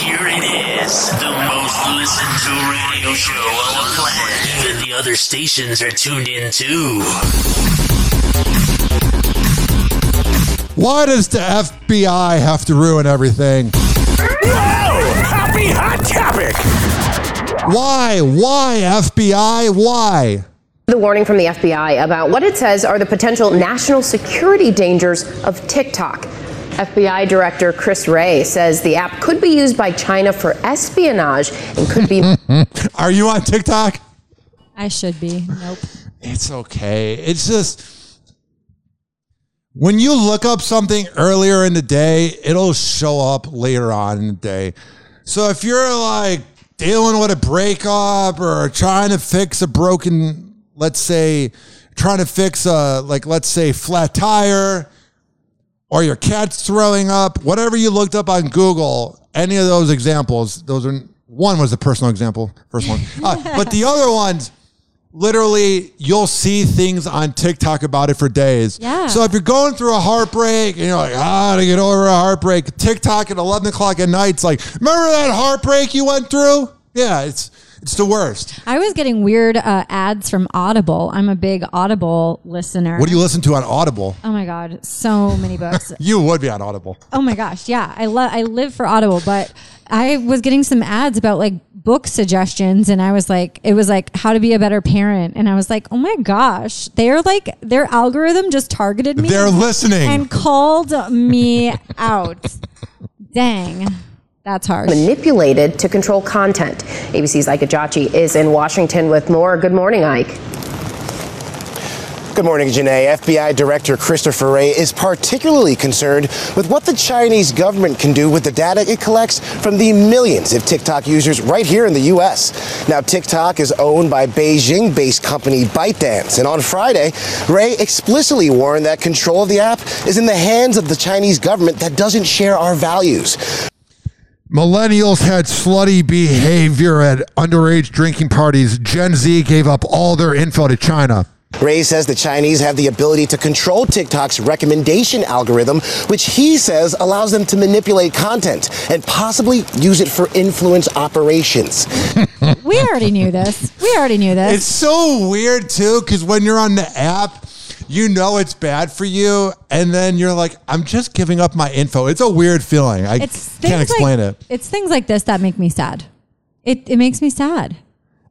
here it is. The most listened to radio show on the planet. Even the other stations are tuned in too. Why does the FBI have to ruin everything? Happy hot topic. Why? Why, FBI? Why? The warning from the FBI about what it says are the potential national security dangers of TikTok. FBI Director Chris Wray says the app could be used by China for espionage and could be. Are you on TikTok? I should be. Nope. It's okay. It's just when you look up something earlier in the day, it'll show up later on in the day. So if you're like dealing with a breakup or trying to fix a broken, let's say, trying to fix a, like, let's say, flat tire or your cat's throwing up, whatever you looked up on Google, any of those examples, those are, one was a personal example, first one. Uh, but the other ones, literally you'll see things on TikTok about it for days. Yeah. So if you're going through a heartbreak and you're like, ah, to get over a heartbreak, TikTok at 11 o'clock at night, it's like, remember that heartbreak you went through? Yeah, it's it's the worst. I was getting weird uh, ads from Audible. I'm a big Audible listener. What do you listen to on Audible? Oh my god, so many books. You would be on Audible. oh my gosh, yeah. I love I live for Audible, but I was getting some ads about like book suggestions and I was like it was like how to be a better parent and I was like, "Oh my gosh, they're like their algorithm just targeted me. They're listening. and called me out." Dang. That's hard. manipulated to control content. ABC's Ike Ejiochi is in Washington with more. Good morning, Ike. Good morning, Janai. FBI Director Christopher Wray is particularly concerned with what the Chinese government can do with the data it collects from the millions of TikTok users right here in the U.S. Now, TikTok is owned by Beijing based company ByteDance. And on Friday, Wray explicitly warned that control of the app is in the hands of the Chinese government that doesn't share our values. Millennials had slutty behavior at underage drinking parties. Gen Z gave up all their info to China. Wray says the Chinese have the ability to control TikTok's recommendation algorithm, which he says allows them to manipulate content and possibly use it for influence operations. we already knew this. We already knew this. It's so weird too, because when you're on the app, you know it's bad for you, and then you're like, I'm just giving up my info. It's a weird feeling. I It's can't explain like, it. It's things like this that make me sad. It it makes me sad.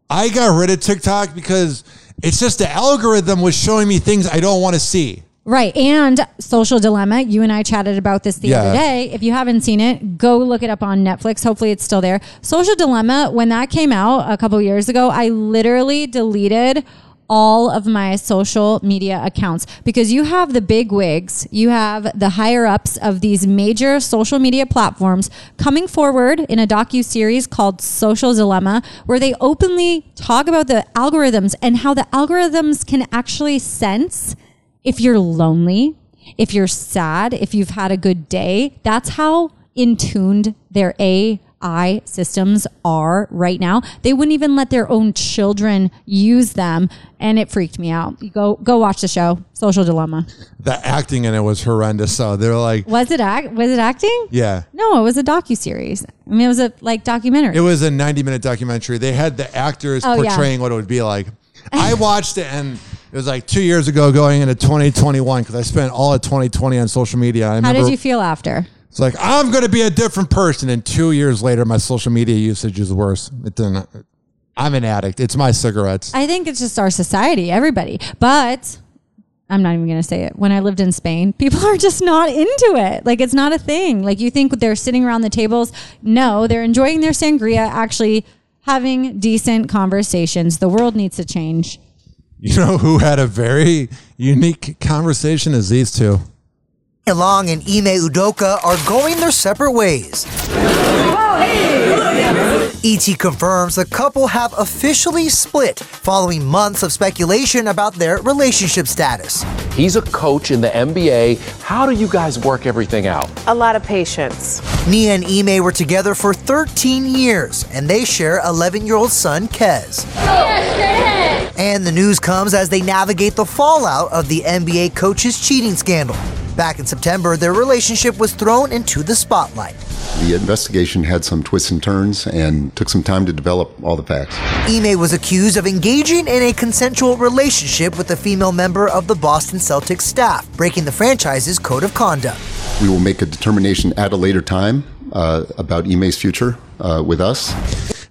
I got rid of TikTok because it's just the algorithm was showing me things I don't want to see. Right. And Social Dilemma, you and I chatted about this the Yeah. other day. If you haven't seen it, go look it up on Netflix. Hopefully it's still there. Social Dilemma, when that came out a couple years ago, I literally deleted all of my social media accounts. Because you have the big wigs, you have the higher ups of these major social media platforms coming forward in a docu series called Social Dilemma where they openly talk about the algorithms and how the algorithms can actually sense if you're lonely, if you're sad, if you've had a good day, that's how in tuned their AI systems are right now. They wouldn't even let their own children use them, and it freaked me out. You go go watch the show, Social Dilemma. The acting in it was horrendous. So they're like, Was it act? Was it acting? yeah. No, it was a docu series. I mean, it was a like documentary. It was a 90 minute documentary. They had the actors Oh, yeah. portraying what it would be like. I watched it and it was like two years ago going into 2021 because I spent all of 2020 on social media. I How did you feel after? It's like, I'm going to be a different person. And two years later, my social media usage is worse. It didn't. I'm an addict. It's my cigarettes. I think it's just our society, everybody. But I'm not even going to say it. When I lived in Spain, people are just not into it. Like it's not a thing. Like you think they're sitting around the tables. No, they're enjoying their sangria, actually having decent conversations. The world needs to change. You know who had a very unique conversation is these two. Long and Ime Udoka are going their separate ways. ET confirms the couple have officially split following months of speculation about their relationship status. He's a coach in the NBA. How do you guys work everything out? A lot of patience. Nia and Ime were together for 13 years, and they share 11 year old son, Kez. And the news comes as they navigate the fallout of the NBA coach's cheating scandal. Back in September, their relationship was thrown into the spotlight. The investigation had some twists and turns and took some time to develop all the facts. Ime was accused of engaging in a consensual relationship with a female member of the Boston Celtics staff, breaking the franchise's code of conduct. We will make a determination at a later time uh, about Ime's future uh, with us.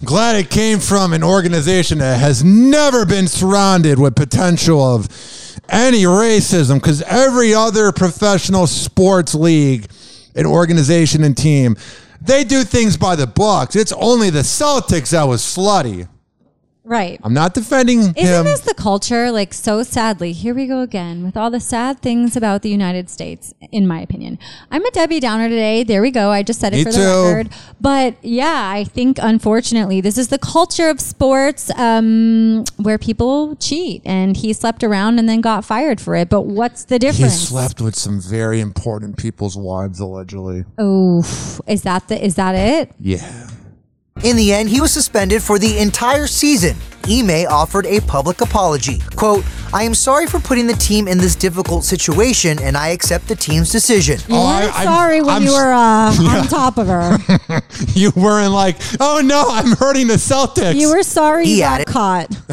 Glad it came from an organization that has never been surrounded with potential of any racism because every other professional sports league and organization and team, they do things by the books. It's only the Celtics that was slutty. Right. I'm not defending Isn't him. this the culture? Like, so sadly, here we go again with all the sad things about the United States, in my opinion. I'm a Debbie Downer today. There we go. I just said it Me for too. the record. But yeah, I think unfortunately, this is the culture of sports um, where people cheat. And he slept around and then got fired for it. But what's the difference? he slept with some very important people's wives, allegedly. Oof. Is that the, is that it? Yeah. In the end, he was suspended for the entire season. Ime offered a public apology. Quote, I am sorry for putting the team in this difficult situation and I accept the team's decision. You weren't sorry when you were uh, on top of her. You weren't like, oh no, I'm hurting the Celtics. You were sorry He you got added- caught.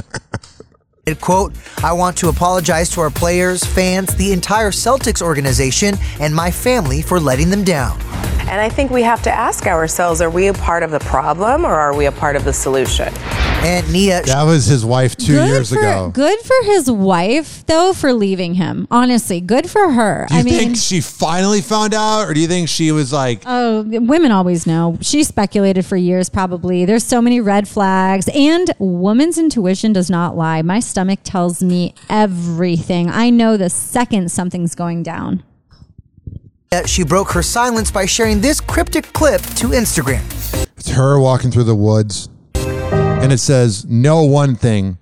It, quote, I want to apologize to our players, fans, the entire Celtics organization, and my family for letting them down. And I think we have to ask ourselves are we a part of the problem or are we a part of the solution? And Nia. That was his wife two good years for, ago. Good for his wife, though, for leaving him. Honestly, good for her. Do you I mean, think she finally found out, or do you think she was like, Oh, women always know. She speculated for years, probably. There's so many red flags, and woman's intuition does not lie. My stomach tells me everything. I know the second something's going down. She broke her silence by sharing this cryptic clip to Instagram. it's her walking through the woods, and it says, "Know one thing: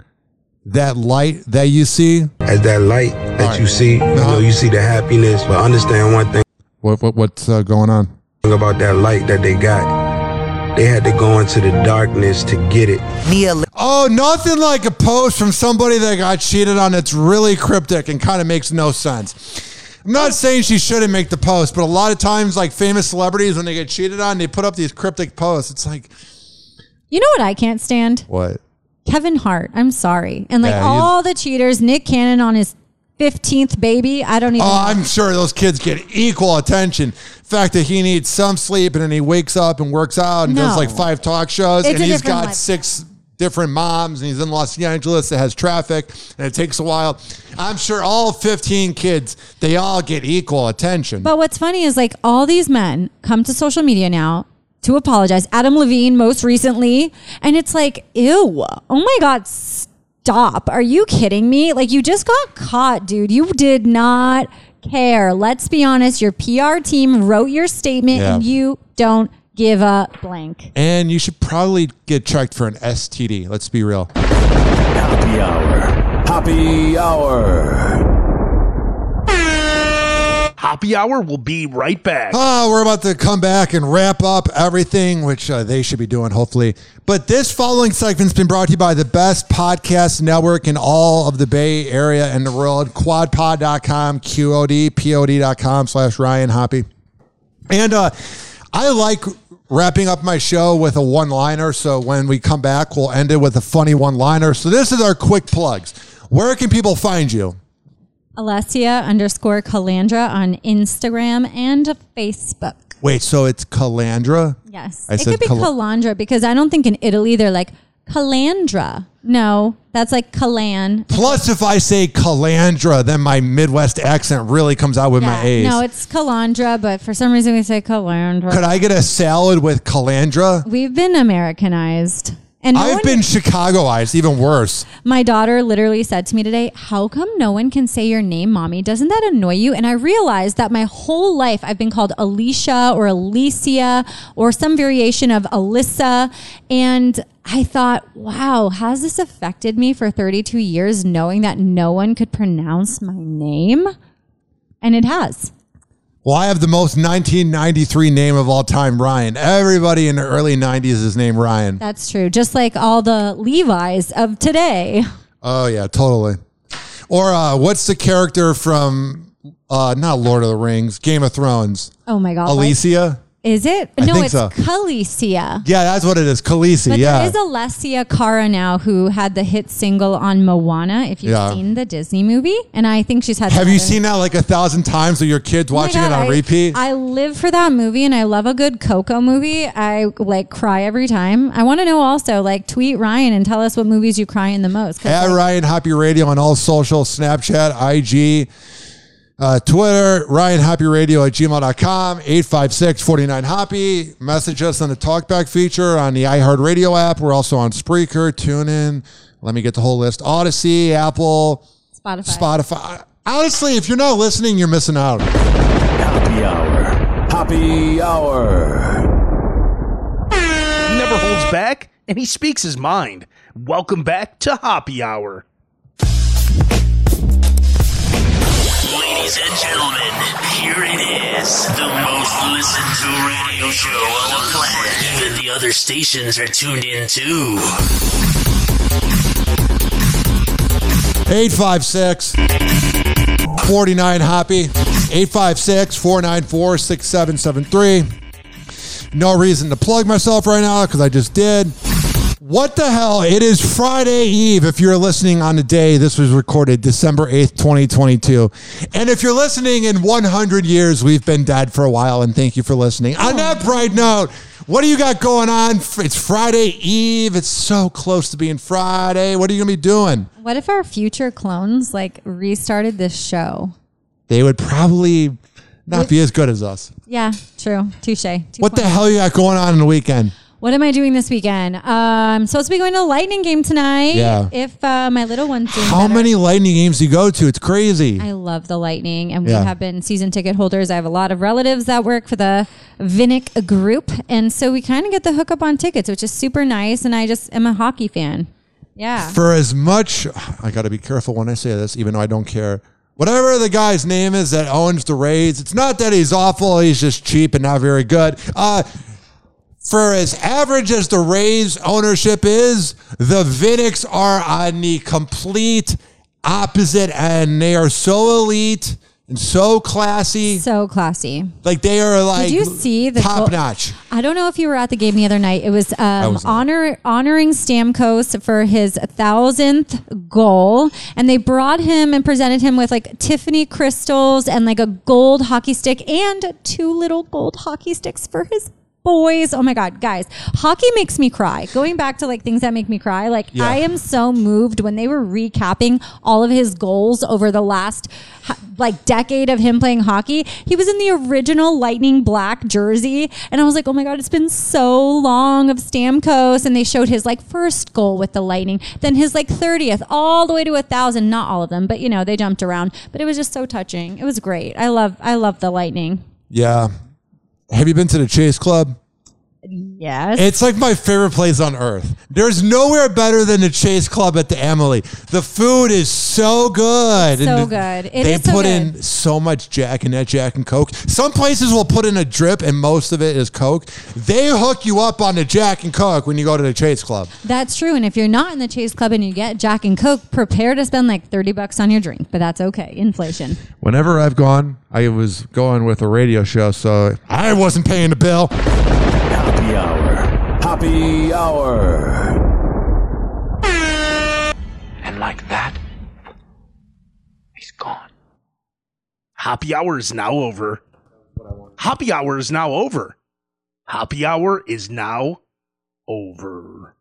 that light that you see, as that light that you see, you know, you see the happiness, but understand one thing what, what what's uh, going on? about that light that they got. They had to go into the darkness to get it. Nia. Oh, nothing like a post from somebody that got cheated on that's really cryptic and kind of makes no sense. I'm not saying she shouldn't make the post, but a lot of times, like famous celebrities, when they get cheated on, they put up these cryptic posts. It's like, You know what I can't stand? What? Kevin Hart. I'm sorry. And like Yeah, you- all the cheaters, Nick Cannon on his 15th baby. I don't even Oh, know. I'm sure those kids get equal attention. The fact that he needs some sleep and then he wakes up and works out and does No. like five talk shows It's and a he's different got life. six different moms and he's in Los Angeles that has traffic and it takes a while. I'm sure all 15 kids, they all get equal attention. But what's funny is like all these men come to social media now to apologize. Adam Levine most recently, and it's like, ew, oh my god, stop! Are you kidding me? Like you just got caught, dude. You did not care. Let's be honest. Your PR team wrote your statement, Yeah. and you don't give a blank. and you should probably get checked for an STD. Let's be real. Happy hour. Happy hour. Happy hour will be right back. Oh, we're about to come back and wrap up everything, which uh, they should be doing, hopefully. But this following segment's been brought to you by the best podcast network in all of the Bay Area and the world, qodpod.com, QOD, POD.com slash Ryan Hoppy. And uh, I like wrapping up my show with a one liner. So when we come back, we'll end it with a funny one liner. So this is our quick plugs. Where can people find you? Alessia underscore Calandra on Instagram and Facebook. Wait, so it's Calandra? Yes. I it said could be Cal- Calandra because I don't think in Italy they're like Calandra. No, that's like Calan. Plus, if I say Calandra, then my Midwest accent really comes out with my A's. No, it's Calandra, but for some reason we say Calandra. Could I get a salad with Calandra? We've been Americanized. And no I've one- been Chicagoized, even worse. My daughter literally said to me today, How come no one can say your name, mommy? Doesn't that annoy you? And I realized that my whole life I've been called Alicia or Alicia or some variation of Alyssa. And I thought, wow, has this affected me for 32 years knowing that no one could pronounce my name? And it has. Well, I have the most 1993 name of all time, Ryan. Everybody in the early 90s is named Ryan. That's true. Just like all the Levi's of today. Oh, yeah, totally. Or uh, what's the character from, uh, not Lord of the Rings, Game of Thrones? Oh my God. Alicia? Is it? I no, it's so. Khaleesi. Yeah, that's what it is. Khaleesi, But yeah. there is Alessia Cara now who had the hit single on Moana, if you've Yeah. seen the Disney movie. And I think she's had have you seen that like a thousand times with your kids Oh watching God, it on I- repeat? I live for that movie and I love a good Coco movie. I like cry every time. I want to know also, like, tweet Ryan and tell us what movies you cry in the most. At like, Ryan Hoppy Radio on all social, Snapchat, IG, uh, Twitter, Ryan Hoppy Radio at gmail.com, 856 49 Happy. Message us on the Talkback feature on the iHeartRadio app. We're also on Spreaker, TuneIn. Let me get the whole list Odyssey, Apple, Spotify. Spotify. Honestly, if you're not listening, you're missing out. Happy hour. Happy hour. He never holds back and he speaks his mind. Welcome back to Happy Hour. Ladies and gentlemen, here it is. The most listened to radio show on the planet. Even the other stations are tuned in too. 856 49 Hoppy. 856 494 6773. No reason to plug myself right now because I just did. What the hell? It is Friday Eve. If you're listening on the day this was recorded, December 8th, 2022. And if you're listening in 100 years, we've been dead for a while. And thank you for listening. On that bright note, what do you got going on? It's Friday Eve. It's so close to being Friday. What are you going to be doing? What if our future clones like restarted this show? They would probably not be as good as us. Yeah, true. Touche. What the hell you got going on in the weekend? What am I doing this weekend? Uh, I'm supposed to be going to a Lightning game tonight. Yeah. If uh, my little one's doing How better. many lightning games do you go to? It's crazy. I love the Lightning, and Yeah. we have been season ticket holders. I have a lot of relatives that work for the Vinik group, and so we kind of get the hookup on tickets, which is super nice. And I just am a hockey fan. Yeah. For as much, I got to be careful when I say this, even though I don't care. Whatever the guy's name is that owns the Rays, it's not that he's awful. He's just cheap and not very good. Uh, for as average as the Rays ownership is, the Viniks are on the complete opposite end. They are so elite. and so classy. So classy. Like they are like Did you see the top goal- notch. I don't know if you were at the game the other night. It was, um, was honor honoring Stamkos for his thousandth goal, and they brought him and presented him with like Tiffany crystals and like a gold hockey stick and two little gold hockey sticks for his boys. Oh my god, guys, hockey makes me cry. Going back to like things that make me cry, like Yeah. I am so moved when they were recapping all of his goals over the last like decade of him playing hockey. He was in the original lightning black jersey and I was like, "Oh my god, it's been so long of Stamkos." And they showed his like first goal with the lightning, then his like 30th all the way to a 1000, not all of them, but you know, they jumped around, but it was just so touching. It was great. I love I love the lightning. Yeah. Have you been to the Chase Club? Yes. It's like my favorite place on earth. There's nowhere better than the Chase Club at the Amalie. The food is so good. So And good. It they is so put good. in so much Jack and that Jack and Coke. Some places will put in a drip and most of it is Coke. They hook you up on the Jack and Coke when you go to the Chase Club. That's true. And if you're not in the Chase Club and you get Jack and Coke, prepare to spend like 30 bucks on your drink, but that's okay. Inflation. Whenever I've gone, I was going with a radio show, so I wasn't paying the bill. Happy Hour. Happy Hour. And like that, he's gone. Happy hour is now over. Happy hour is now over. Happy hour is now over.